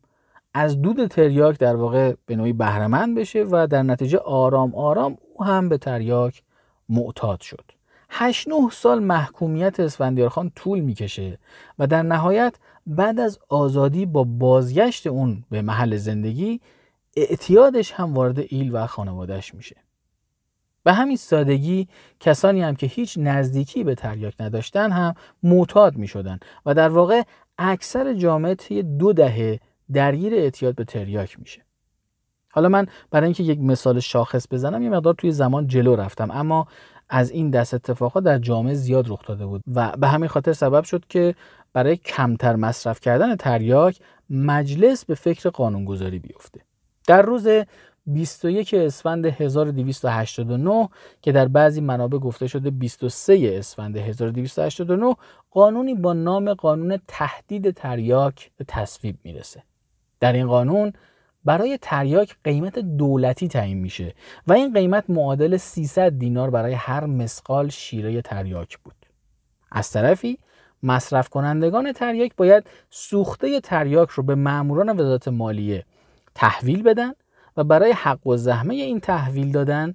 از دود تریاک در واقع به نوعی بهرهمند بشه و در نتیجه آرام آرام او هم به تریاک معتاد شد. 8 9 سال محکومیت اسفندیار خان طول می‌کشه و در نهایت بعد از آزادی با بازگشت اون به محل زندگی اعتیادش هم وارد ایل و خانوادهش میشه. به همین سادگی کسانی هم که هیچ نزدیکی به تریاک نداشتن هم معتاد می شدن و در واقع اکثر جامعه طی دو دهه درگیر اعتیاد به تریاک میشه. حالا من برای اینکه یک مثال شاخص بزنم یه مقدار توی زمان جلو رفتم اما از این دست اتفاقات در جامعه زیاد رخ داده بود و به همین خاطر سبب شد که برای کمتر مصرف کردن تریاک مجلس به فکر قانونگذاری بیفته. در روز 21 اسفند 1289 که در بعضی منابع گفته شده 23 اسفند 1289 قانونی با نام قانون تهدید تریاک به تصویب می‌رسه. در این قانون برای تریاک قیمت دولتی تعیین میشه و این قیمت معادل 300 دینار برای هر مسقال شیره تریاک بود. از طرفی مصرف کنندگان تریاک باید سوخته تریاک رو به ماموران وزارت مالیه تحویل بدن و برای حق و زحمه این تحویل دادن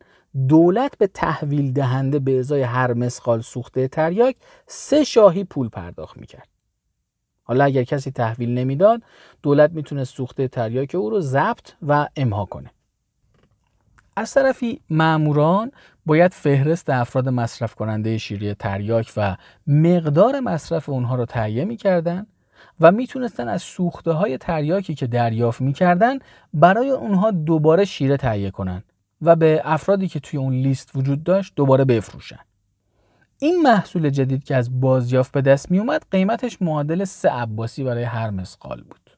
دولت به تحویل دهنده به ازای هر مسقال سوخته تریاک سه شاهی پول پرداخت می‌کرد. حالا اگر کسی تحویل نمی‌داد دولت می‌تونه سوخته تریاک او رو ضبط و امها کنه. از طرفی معموران باید فهرست افراد مصرف کننده شیری تریاک و مقدار مصرف اونها رو تهیه می‌کردن و می‌تونستن از سوخته های تریاکی که دریافت می‌کردن برای اونها دوباره شیره تهیه کنن و به افرادی که توی اون لیست وجود داشت دوباره بفروشن. این محصول جدید که از بازیافت به دست می اومد قیمتش معادل سه عباسی برای هر مسقال بود.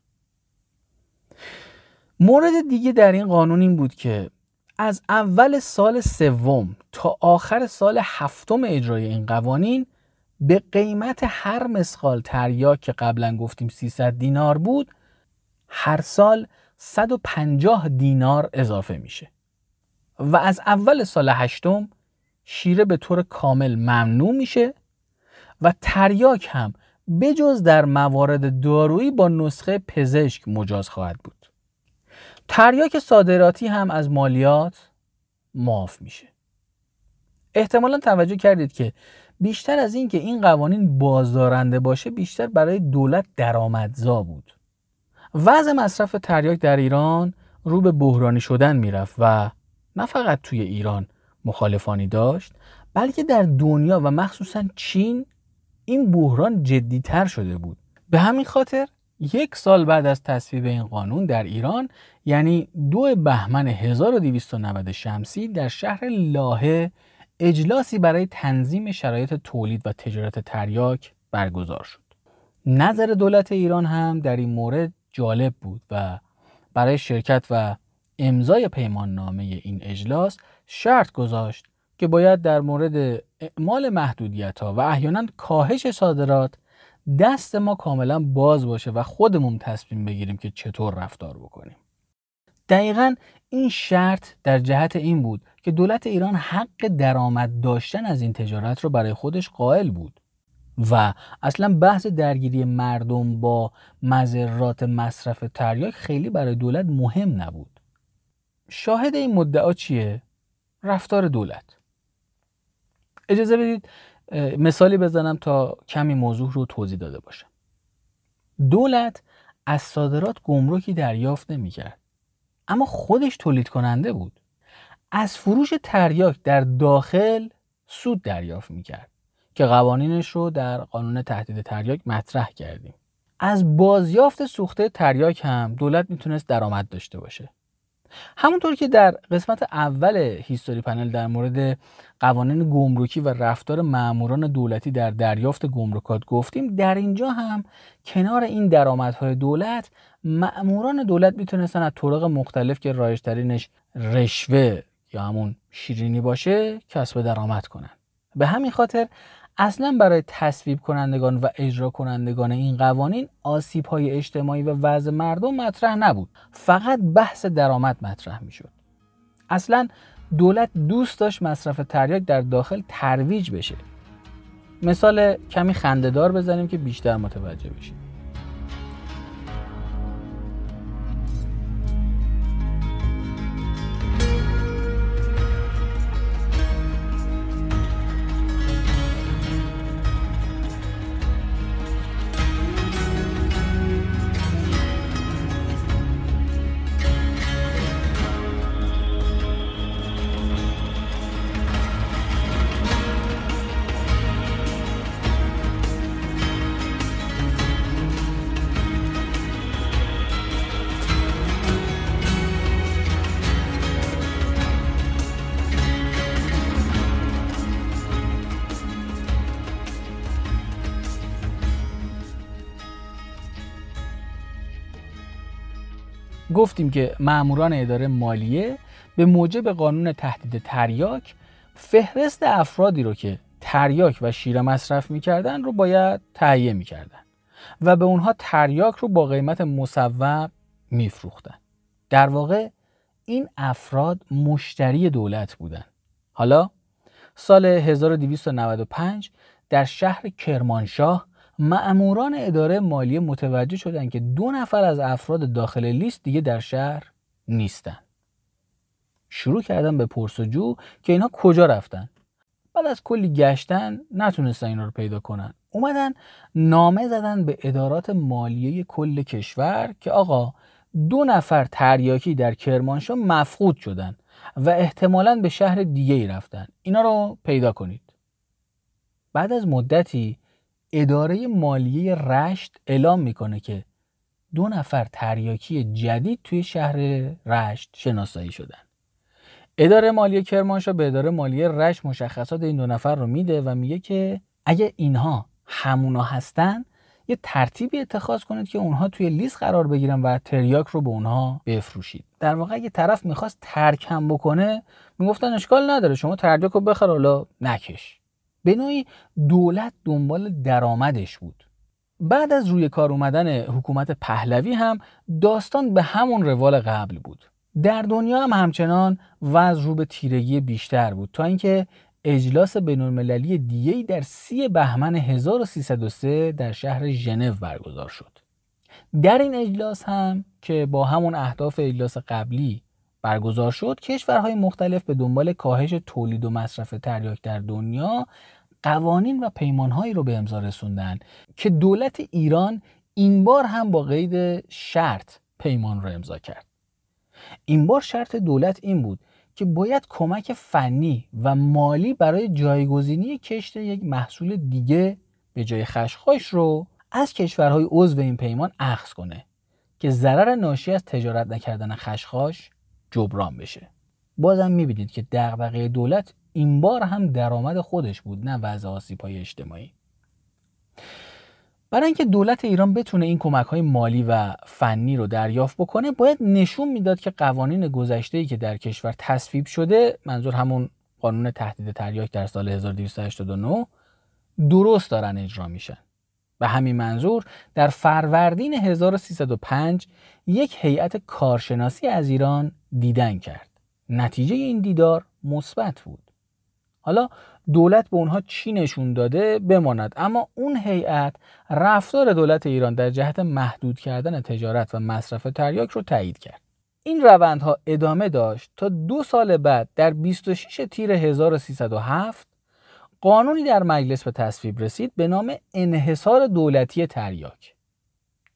مورد دیگه در این قانون این بود که از اول سال سوم تا آخر سال هفتم اجرای این قوانین به قیمت هر مسقال تریاک که قبلا گفتیم 300 دینار بود هر سال 150 دینار اضافه میشه. و از اول سال هشتم شیره به طور کامل ممنوع میشه و تریاک هم بجز در موارد دارویی با نسخه پزشک مجاز خواهد بود. تریاک صادراتی هم از مالیات معاف میشه. احتمالا توجه کردید که بیشتر از این که این قوانین بازدارنده باشه بیشتر برای دولت درآمدزا بود. وضع مصرف تریاک در ایران رو به بحرانی شدن می‌رفت و نه فقط توی ایران مخالفانی داشت بلکه در دنیا و مخصوصا چین این بحران جدیتر شده بود به همین خاطر یک سال بعد از تصویب این قانون در ایران یعنی دو بهمن 1290 شمسی در شهر لاهه اجلاسی برای تنظیم شرایط تولید و تجارت تریاک برگزار شد. نظر دولت ایران هم در این مورد جالب بود و برای شرکت و امضای پیمان نامه این اجلاس شرط گذاشت که باید در مورد اعمال محدودیت ها و احیانا کاهش صادرات دست ما کاملا باز باشه و خودمون تصمیم بگیریم که چطور رفتار بکنیم دقیقا این شرط در جهت این بود که دولت ایران حق درآمد داشتن از این تجارت رو برای خودش قائل بود و اصلا بحث درگیری مردم با مذرات مصرف تریاک خیلی برای دولت مهم نبود شاهد این مدعا چیه؟ رفتار دولت. اجازه بدید مثالی بزنم تا کمی موضوع رو توضیح داده باشم دولت از صادرات گمرکی دریافت نمی‌کرد. اما خودش تولید کننده بود. از فروش تریاک در داخل سود دریافت می‌کرد که قوانینش رو در قانون تهدید تریاک مطرح کردیم. از بازیافت سوخته تریاک هم دولت می‌تونست درآمد داشته باشه. همونطور که در قسمت اول هیستوری پنل در مورد قوانین گمرکی و رفتار ماموران دولتی در دریافت گمرکات گفتیم در اینجا هم کنار این درآمدهای دولت ماموران دولت می‌تونستن از طرق مختلف که رایجترینش رشوه یا همون شیرینی باشه کسب درآمد کنن. به همین خاطر اصلا برای تصویب کنندگان و اجرا کنندگان این قوانین آسیب های اجتماعی و وضع مردم مطرح نبود. فقط بحث درآمد مطرح می‌شد. اصلا دولت دوست داشت مصرف تریاک در داخل ترویج بشه. مثال کمی خندهدار بزنیم که بیشتر متوجه بشیم. گفتیم که ماموران اداره مالیه به موجب قانون تهدید تریاک فهرست افرادی رو که تریاک و شیر مصرف می‌کردن رو باید تهیه می‌کردن و به اونها تریاک رو با قیمت مصوب میفروختن. در واقع این افراد مشتری دولت بودن. حالا سال 1295 در شهر کرمانشاه معموران اداره مالی متوجه شدند که دو نفر از افراد داخل لیست دیگه در شهر نیستن شروع کردن به پرسجو که اینا کجا رفتن. بعد از کلی گشتن نتونستن اینا رو پیدا کنن. اومدن نامه زدن به ادارات مالیه کل کشور که آقا دو نفر تریاکی در کرمانشاه مفقود شدن و احتمالا به شهر دیگه ای رفتن. اینا رو پیدا کنید. بعد از مدتی اداره مالیه رشت اعلام می‌کنه که دو نفر تریاکی جدید توی شهر رشت شناسایی شدن. اداره مالیه کرمانشاه به اداره مالیه رشت مشخصات این دو نفر رو میده و میگه که اگه اینها همونا هستن یه ترتیبی اتخاذ کنید که اونها توی لیست قرار بگیرن و تریاک رو به اونها بفروشید. در واقع اگه طرف می‌خواست ترکم بکنه می‌گفتن اشکال نداره شما تریاک رو بخر حالا نکش. به نوعی دولت دنبال درآمدش بود. بعد از روی کار اومدن حکومت پهلوی هم داستان به همون روال قبل بود. در دنیا هم همچنان وضع رو به تیرگی بیشتر بود تا اینکه اجلاس بینالمللی دیگری در سی بهمن 1303 در شهر ژنو برگزار شد. در این اجلاس هم که با همون اهداف اجلاس قبلی برگزار شد کشورهای مختلف به دنبال کاهش تولید و مصرف تریاک در دنیا قوانین و پیمانهایی رو به امضا رسوندن که دولت ایران این بار هم با قید شرط پیمان رو امضا کرد. این بار شرط دولت این بود که باید کمک فنی و مالی برای جایگزینی کشت یک محصول دیگه به جای خشخاش رو از کشورهای عضو این پیمان اخذ کنه که ضرر ناشی از تجارت نکردن خشخاش جبران بشه. بازم می‌بینید که دغدغه دولت این بار هم درآمد خودش بود نه وضع آسیب های اجتماعی. برای اینکه دولت ایران بتونه این کمک های مالی و فنی رو دریافت بکنه باید نشون می‌داد که قوانین گذشته که در کشور تصویب شده منظور همون قانون تهدید تریاک در سال 1289 درست دارن اجرا میشن. به همین منظور در فروردین 1305 یک هیئت کارشناسی از ایران دیدن کرد. نتیجه این دیدار مثبت بود. حالا دولت به اونها چی نشون داده بماند. اما اون هیئت رفتار دولت ایران در جهت محدود کردن تجارت و مصرف تریاک رو تایید کرد. این روندها ادامه داشت تا دو سال بعد در 26 تیر 1307 قانونی در مجلس به تصویب رسید به نام انحصار دولتی تریاک.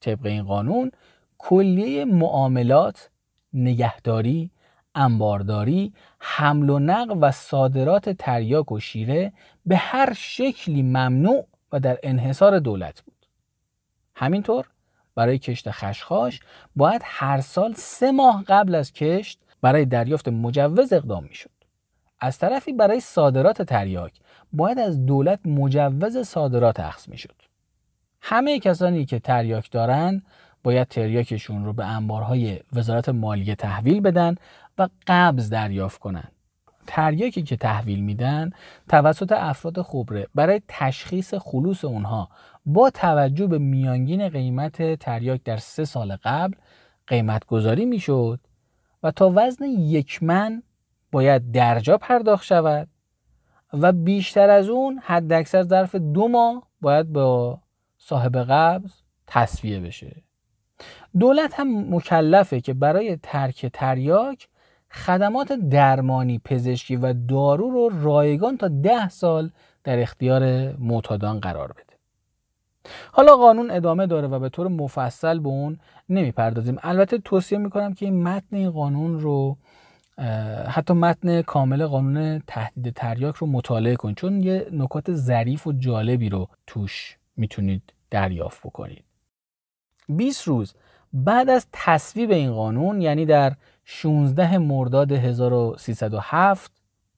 طبق این قانون کلیه معاملات نگهداری انبارداری حمل و نقل و صادرات تریاک و شیره به هر شکلی ممنوع و در انحصار دولت بود. همینطور برای کشت خشخاش باید هر سال سه ماه قبل از کشت برای دریافت مجوز اقدام می‌شد. از طرفی برای صادرات تریاک باید از دولت مجوز صادرات اخذ می‌شد. همه کسانی که تریاک دارند باید تریاکشون رو به انبارهای وزارت مالیه تحویل بدن و قبض دریافت کنند. تریاکی که تحویل میدن توسط افراد خبره برای تشخیص خلوص اونها با توجه به میانگین قیمت تریاک در سه سال قبل قیمت گذاری می‌شد و تا وزن یک من باید درجا پرداخت شود و بیشتر از اون حد اکثر ظرف دو ماه باید با صاحب قبض تصویه بشه دولت هم مکلفه که برای ترک تریاک خدمات درمانی پزشکی و دارو رو رایگان تا ده سال در اختیار معتادان قرار بده. حالا قانون ادامه داره و به طور مفصل به اون نمی‌پردازیم. البته توصیه می‌کنم که این متن این قانون رو حتی متن کامل قانون تهدید تریاک رو مطالعه کنید. چون یه نکات ظریف و جالبی رو توش می‌تونید دریافت بکنید. 20 روز بعد از تصویب این قانون یعنی در 16 مرداد 1307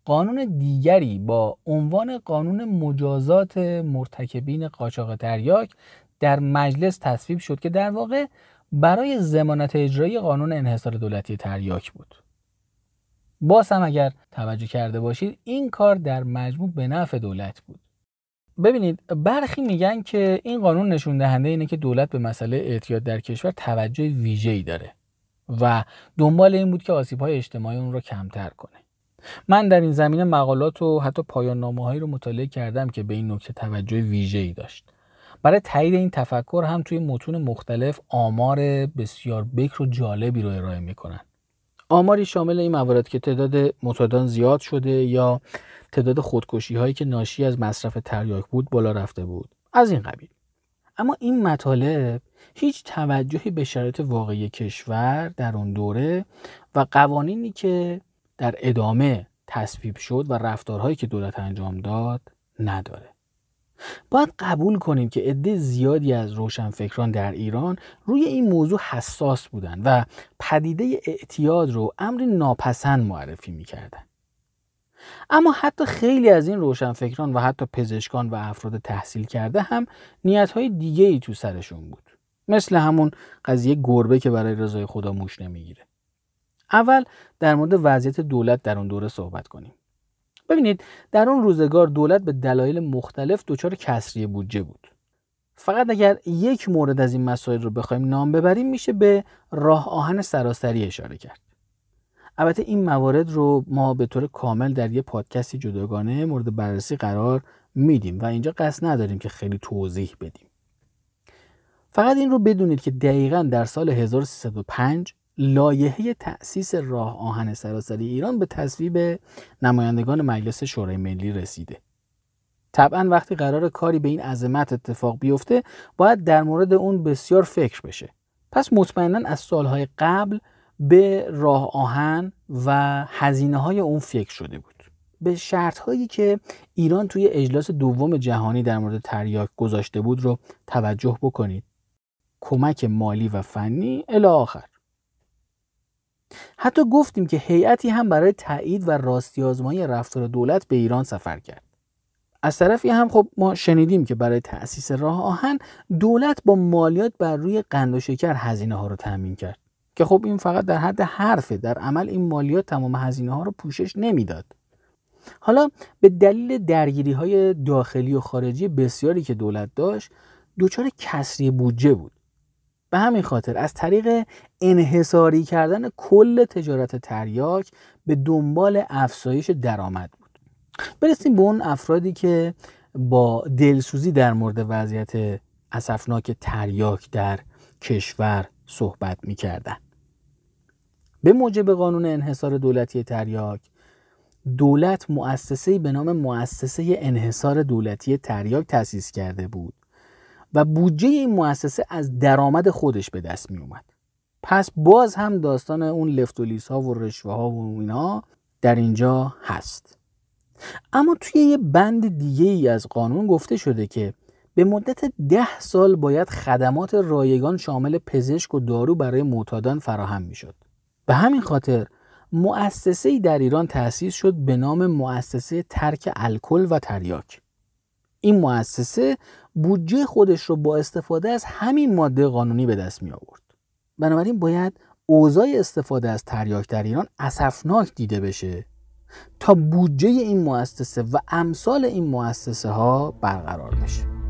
قانون دیگری با عنوان قانون مجازات مرتکبین قاچاق تریاک در مجلس تصویب شد که در واقع برای زمانت اجرایی قانون انحصار دولتی تریاک بود. باز هم اگر توجه کرده باشید این کار در مجموع به نفع دولت بود. ببینید برخی میگن که این قانون نشون دهنده اینه که دولت به مسئله اعتیاد در کشور توجه ویژه‌ای داره. و دنبال این بود که های اجتماعی اون رو کمتر کنه. من در این زمینه مقالات و حتی پایان نامه هایی رو مطالعه کردم که به این نکته توجه ویژه‌ای داشت. برای تایید این تفکر هم توی متون مختلف آمار بسیار بکر و جالبی رو ارائه می‌کنن. آماری شامل این موارد که تعداد معتادان زیاد شده یا تعداد خودکشی هایی که ناشی از مصرف تریاک بود بالا رفته بود. از این قبیل. اما این مطالب هیچ توجهی به شرایط واقعی کشور در اون دوره و قوانینی که در ادامه تصویب شد و رفتارهایی که دولت انجام داد نداره. باید قبول کنیم که عده زیادی از روشنفکران در ایران روی این موضوع حساس بودند و پدیده اعتیاد رو امری ناپسند معرفی می‌کردن. اما حتی خیلی از این روشنفکران و حتی پزشکان و افراد تحصیل کرده هم نیتهای دیگه ای تو سرشون بود. مثل همون قضیه گربه که برای رضای خدا موش نمی‌گیره. اول در مورد وضعیت دولت در اون دوره صحبت کنیم. ببینید در اون روزگار دولت به دلایل مختلف دچار کسری بودجه بود. فقط اگر یک مورد از این مسائل رو بخوایم نام ببریم میشه به راه آهن سراسری اشاره کرد. البته این موارد رو ما به طور کامل در یه پادکستی جداگانه مورد بررسی قرار میدیم و اینجا قصد نداریم که خیلی توضیح بدیم. فقط این رو بدونید که دقیقا در سال 1305 لایحه تأسیس راه آهن سراسری ایران به تصویب نمایندگان مجلس شورای ملی رسیده. طبعا وقتی قرار کاری به این عظمت اتفاق بیفته باید در مورد اون بسیار فکر بشه. پس مطمئنا از سالهای قبل به راه آهن و هزینه های اون فکر شده بود. به شرط هایی که ایران توی اجلاس دوم جهانی در مورد تریاک گذاشته بود رو توجه بکنید. کمک مالی و فنی الی آخر. حتی گفتیم که هیئتی هم برای تایید و راستی آزمایی رفتار دولت به ایران سفر کرد. از طرفی هم خب ما شنیدیم که برای تأسیس راه آهن دولت با مالیات بر روی قند و شکر هزینه ها رو تأمین کرد. که خب این فقط در حد حرفه در عمل این مالیات تمام هزینه ها رو پوشش نمی‌داد. حالا به دلیل درگیری های داخلی و خارجی بسیاری که دولت داشت دچار کسری بودجه بود. به همین خاطر از طریق انحصاری کردن کل تجارت تریاک به دنبال افزایش درآمد بود. برسیم به اون افرادی که با دلسوزی در مورد وضعیت اسفناک تریاک در کشور صحبت می‌کردن. به موجب قانون انحصار دولتی تریاک دولت مؤسسه‌ای به نام مؤسسه انحصار دولتی تریاک تأسیس کرده بود. و بودجه این مؤسسه از درآمد خودش به دست می اومد. پس باز هم داستان اون لفتولیس ها و رشوه ها و اینا در اینجا هست. اما توی یه بند دیگه ای از قانون گفته شده که به مدت ده سال باید خدمات رایگان شامل پزشک و دارو برای معتادان فراهم می شد. به همین خاطر مؤسسه در ایران تأسیس شد به نام مؤسسه ترک الکل و تریاک. این مؤسسه بودجه خودش رو با استفاده از همین ماده قانونی به دست می آورد. بنابراین باید اوضاع استفاده از تریاک در ایران اسفناک دیده بشه تا بودجه این مؤسسه و امثال این مؤسسه ها برقرار بشه.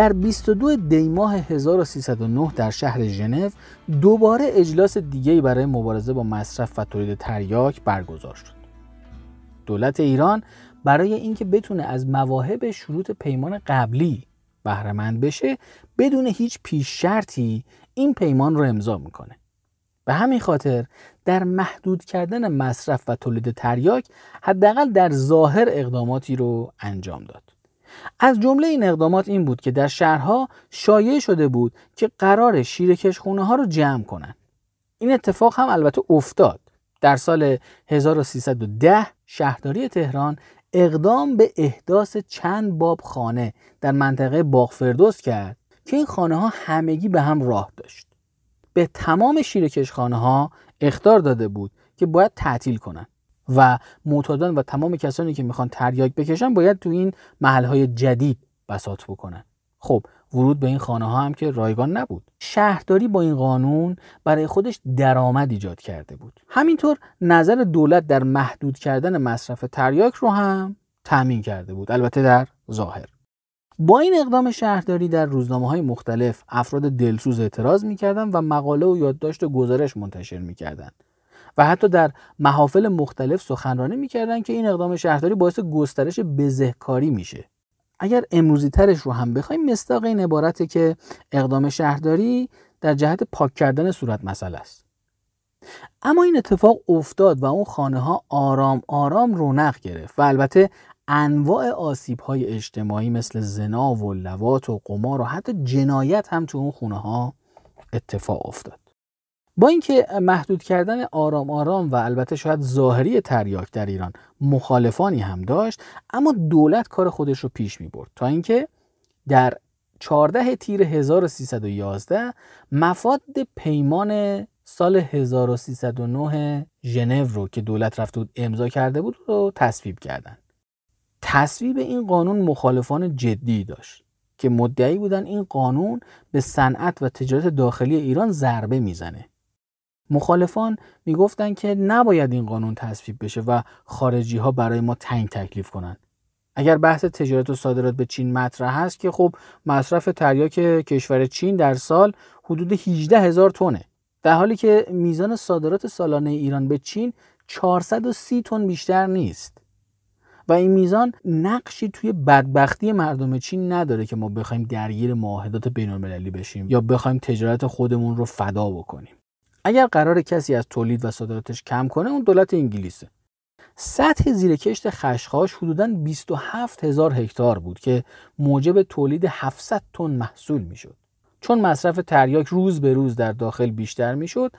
در 22 دی ماه 1309 در شهر ژنو دوباره اجلاس دیگری برای مبارزه با مصرف و تولید تریاک برگزار شد. دولت ایران برای اینکه بتونه از مواهب شروط پیمان قبلی بهرهمند بشه بدون هیچ پیش شرطی این پیمان رو امضا می‌کنه. به همین خاطر در محدود کردن مصرف و تولید تریاک حداقل در ظاهر اقداماتی رو انجام داد. از جمله این اقدامات این بود که در شهرها شایع شده بود که قرار شیرکش خونه ها رو جمع کنند. این اتفاق هم البته افتاد. در سال 1310 شهرداری تهران اقدام به احداث چند باب خانه در منطقه باغ فردوس کرد که این خانه ها همگی به هم راه داشت. به تمام شیرکش خانه ها اختار داده بود که باید تعطیل کنند. و معتادان و تمام کسانی که می‌خوان تریاک بکشن باید تو این محلهای جدید بساط بکنن. خب ورود به این خانه ها هم که رایگان نبود. شهرداری با این قانون برای خودش درآمد ایجاد کرده بود. همینطور نظر دولت در محدود کردن مصرف تریاک رو هم تأمین کرده بود البته در ظاهر. با این اقدام شهرداری در روزنامه های مختلف افراد دلسوز اعتراض می‌کردند و مقاله و یادداشت و گزارش منتشر می‌کردند و حتی در محافل مختلف سخنرانی می‌کردن که این اقدام شهرداری باعث گسترش بزهکاری میشه. اگر امروزی ترش رو هم بخوایم مستاق این عبارته که اقدام شهرداری در جهت پاک کردن صورت مسئله است. اما این اتفاق افتاد و اون خانه ها آرام آرام رونق گرفت و البته انواع آسیب های اجتماعی مثل زنا و لوات و قمار و حتی جنایت هم تو اون خونه ها اتفاق افتاد. با اینکه محدود کردن آرام آرام و البته شاید ظاهری تریاک در ایران مخالفانی هم داشت اما دولت کار خودش رو پیش می برد تا اینکه در 14 تیر 1311 مفاد پیمان سال 1309 ژنو رو که دولت رفته بود امضا کرده بود رو تصویب کردند. تصویب این قانون مخالفان جدی داشت که مدعی بودن این قانون به صنعت و تجارت داخلی ایران ضربه می‌زنه مخالفان می‌گفتند که نباید این قانون تصویب بشه و خارجی ها برای ما تنگ تکلیف کنند. اگر بحث تجارت و صادرات به چین مطرح هست که خب مصرف تریاک کشور چین در سال حدود 18 هزار تونه در حالی که میزان صادرات سالانه ایران به چین 430 تن بیشتر نیست و این میزان نقشی توی بدبختی مردم چین نداره که ما بخوایم درگیر معاهدات بین المللی بشیم یا بخوایم تجارت خودمون رو فدا بکنیم اگر قرار کسی از تولید و صادراتش کم کنه اون دولت انگلیسه سطح زیرکشت خشخاش حدوداً 27 هزار هکتار بود که موجب تولید 700 تن محصول می‌شد. چون مصرف تریاک روز به روز در داخل بیشتر می‌شد،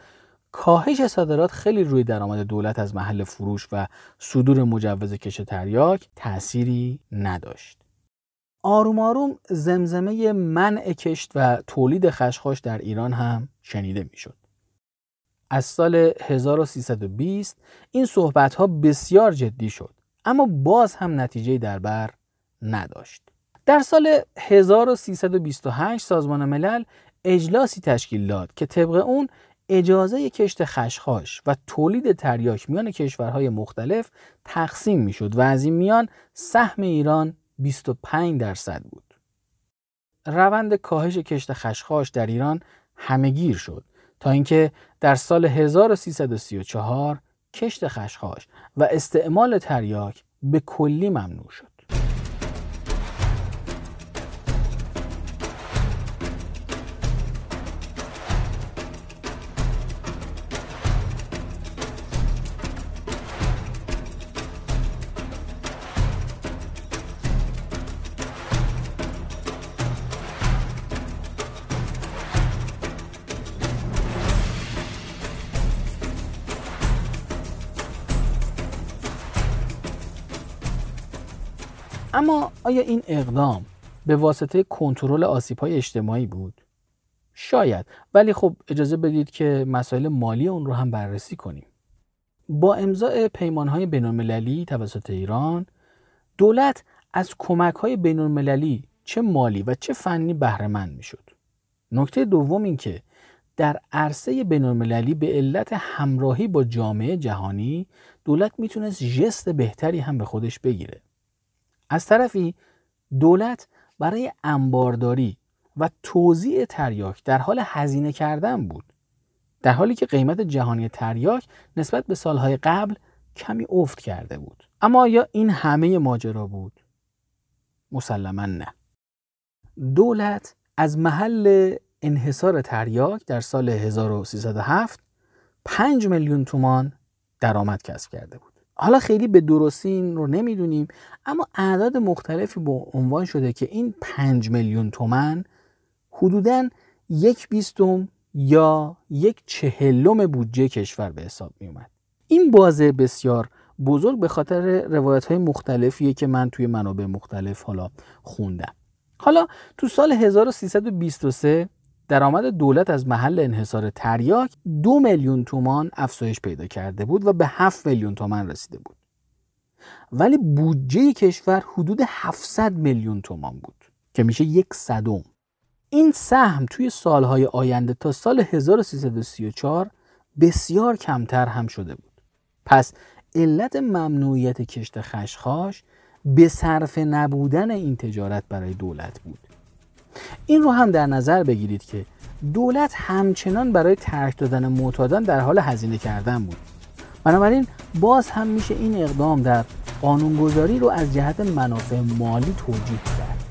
کاهش صادرات خیلی روی درآمد دولت از محل فروش و صدور مجوز کش تریاک تأثیری نداشت. آروم آروم زمزمه منع کشت و تولید خشخاش در ایران هم شنیده می‌شد. از سال 1320 این صحبت ها بسیار جدی شد اما باز هم نتیجه در بر نداشت. در سال 1328 سازمان ملل اجلاسی تشکیل داد که طبق اون اجازه کشت خشخاش و تولید تریاک میان کشورهای مختلف تقسیم می‌شد و از این میان سهم ایران 25 درصد بود. روند کاهش کشت خشخاش در ایران همهگیر شد تا اینکه در سال 1334 کشت خشخاش و استعمال تریاک به کلی ممنوع شد. آیا این اقدام به واسطه کنترل آسیب‌های اجتماعی بود؟ شاید ولی خب اجازه بدید که مسائل مالی اون رو هم بررسی کنیم. با امضاع پیمانهای بینالمللی توسط ایران دولت از کمک‌های بینالمللی چه مالی و چه فنی بهرهمند می‌شد. نکته دوم این که در عرصه بینالمللی به علت همراهی با جامعه جهانی دولت می‌تونست ژست بهتری هم به خودش بگیره. از طرفی دولت برای انبارداری و توزیع تریاک در حال هزینه کردن بود در حالی که قیمت جهانی تریاک نسبت به سالهای قبل کمی افت کرده بود. اما یا این همه ماجرا بود؟ مسلما نه. دولت از محل انحصار تریاک در سال 1307 5 میلیون تومان درآمد کسب کرده بود. حالا خیلی به درستی این رو نمی‌دونیم اما اعداد مختلفی با عنوان شده که این 5 میلیون تومن حدوداً یک بیستم یا یک چهلم بودجه کشور به حساب می اومد. این بازه بسیار بزرگ به خاطر روایت های مختلفیه که من توی منابع مختلف حالا خوندم. حالا تو سال 1323 درآمد دولت از محل انحصار تریاک دو میلیون تومان افزایش پیدا کرده بود و به 7 میلیون تومان رسیده بود. ولی بودجه کشور حدود 700 میلیون تومان بود که میشه یک صدم. این سهم توی سالهای آینده تا سال 1334 بسیار کمتر هم شده بود. پس علت ممنوعیت کشت خشخاش به صرف نبودن این تجارت برای دولت بود. این رو هم در نظر بگیرید که دولت همچنان برای ترک دادن معتادان در حال هزینه کردن بود. بنابراین باز هم میشه این اقدام در قانونگذاری رو از جهت منافع مالی توجیه کرد.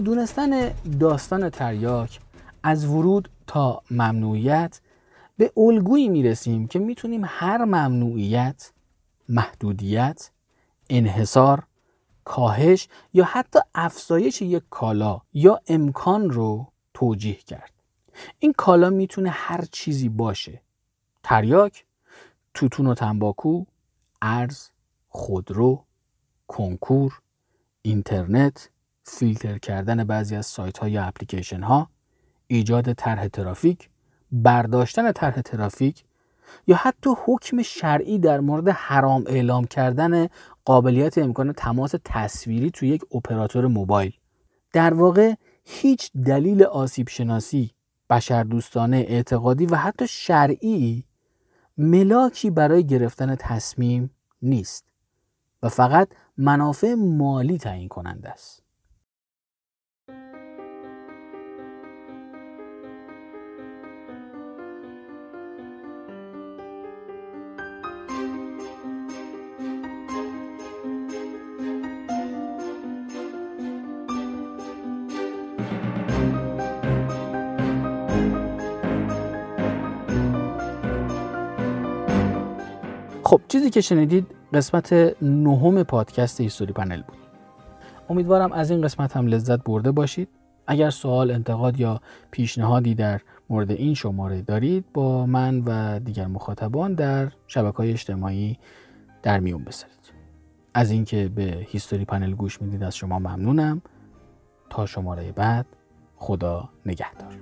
دونستن داستان تریاک از ورود تا ممنوعیت به الگویی می‌رسیم که می‌تونیم هر ممنوعیت، محدودیت، انحصار، کاهش یا حتی افزایش یک کالا یا امکان رو توجیه کرد. این کالا می‌تونه هر چیزی باشه. تریاک، توتون و تنباکو، ارز، خودرو، کنکور، اینترنت، فیلتر کردن بعضی از سایت ها یا اپلیکیشن ها ایجاد طرح ترافیک برداشتن طرح ترافیک یا حتی حکم شرعی در مورد حرام اعلام کردن قابلیت امکان تماس تصویری توی یک اپراتور موبایل. در واقع هیچ دلیل آسیب شناسی بشردوستانه اعتقادی و حتی شرعی ملاکی برای گرفتن تصمیم نیست و فقط منافع مالی تعیین کننده است. خب چیزی که شنیدید قسمت نهم پادکست هیستوری پنل بود. امیدوارم از این قسمت هم لذت برده باشید. اگر سوال انتقاد یا پیشنهادی در مورد این شماره دارید با من و دیگر مخاطبان در شبکه های اجتماعی در میون بذارید. از اینکه به هیستوری پنل گوش می‌دید از شما ممنونم. تا شماره بعد خدا نگهدار.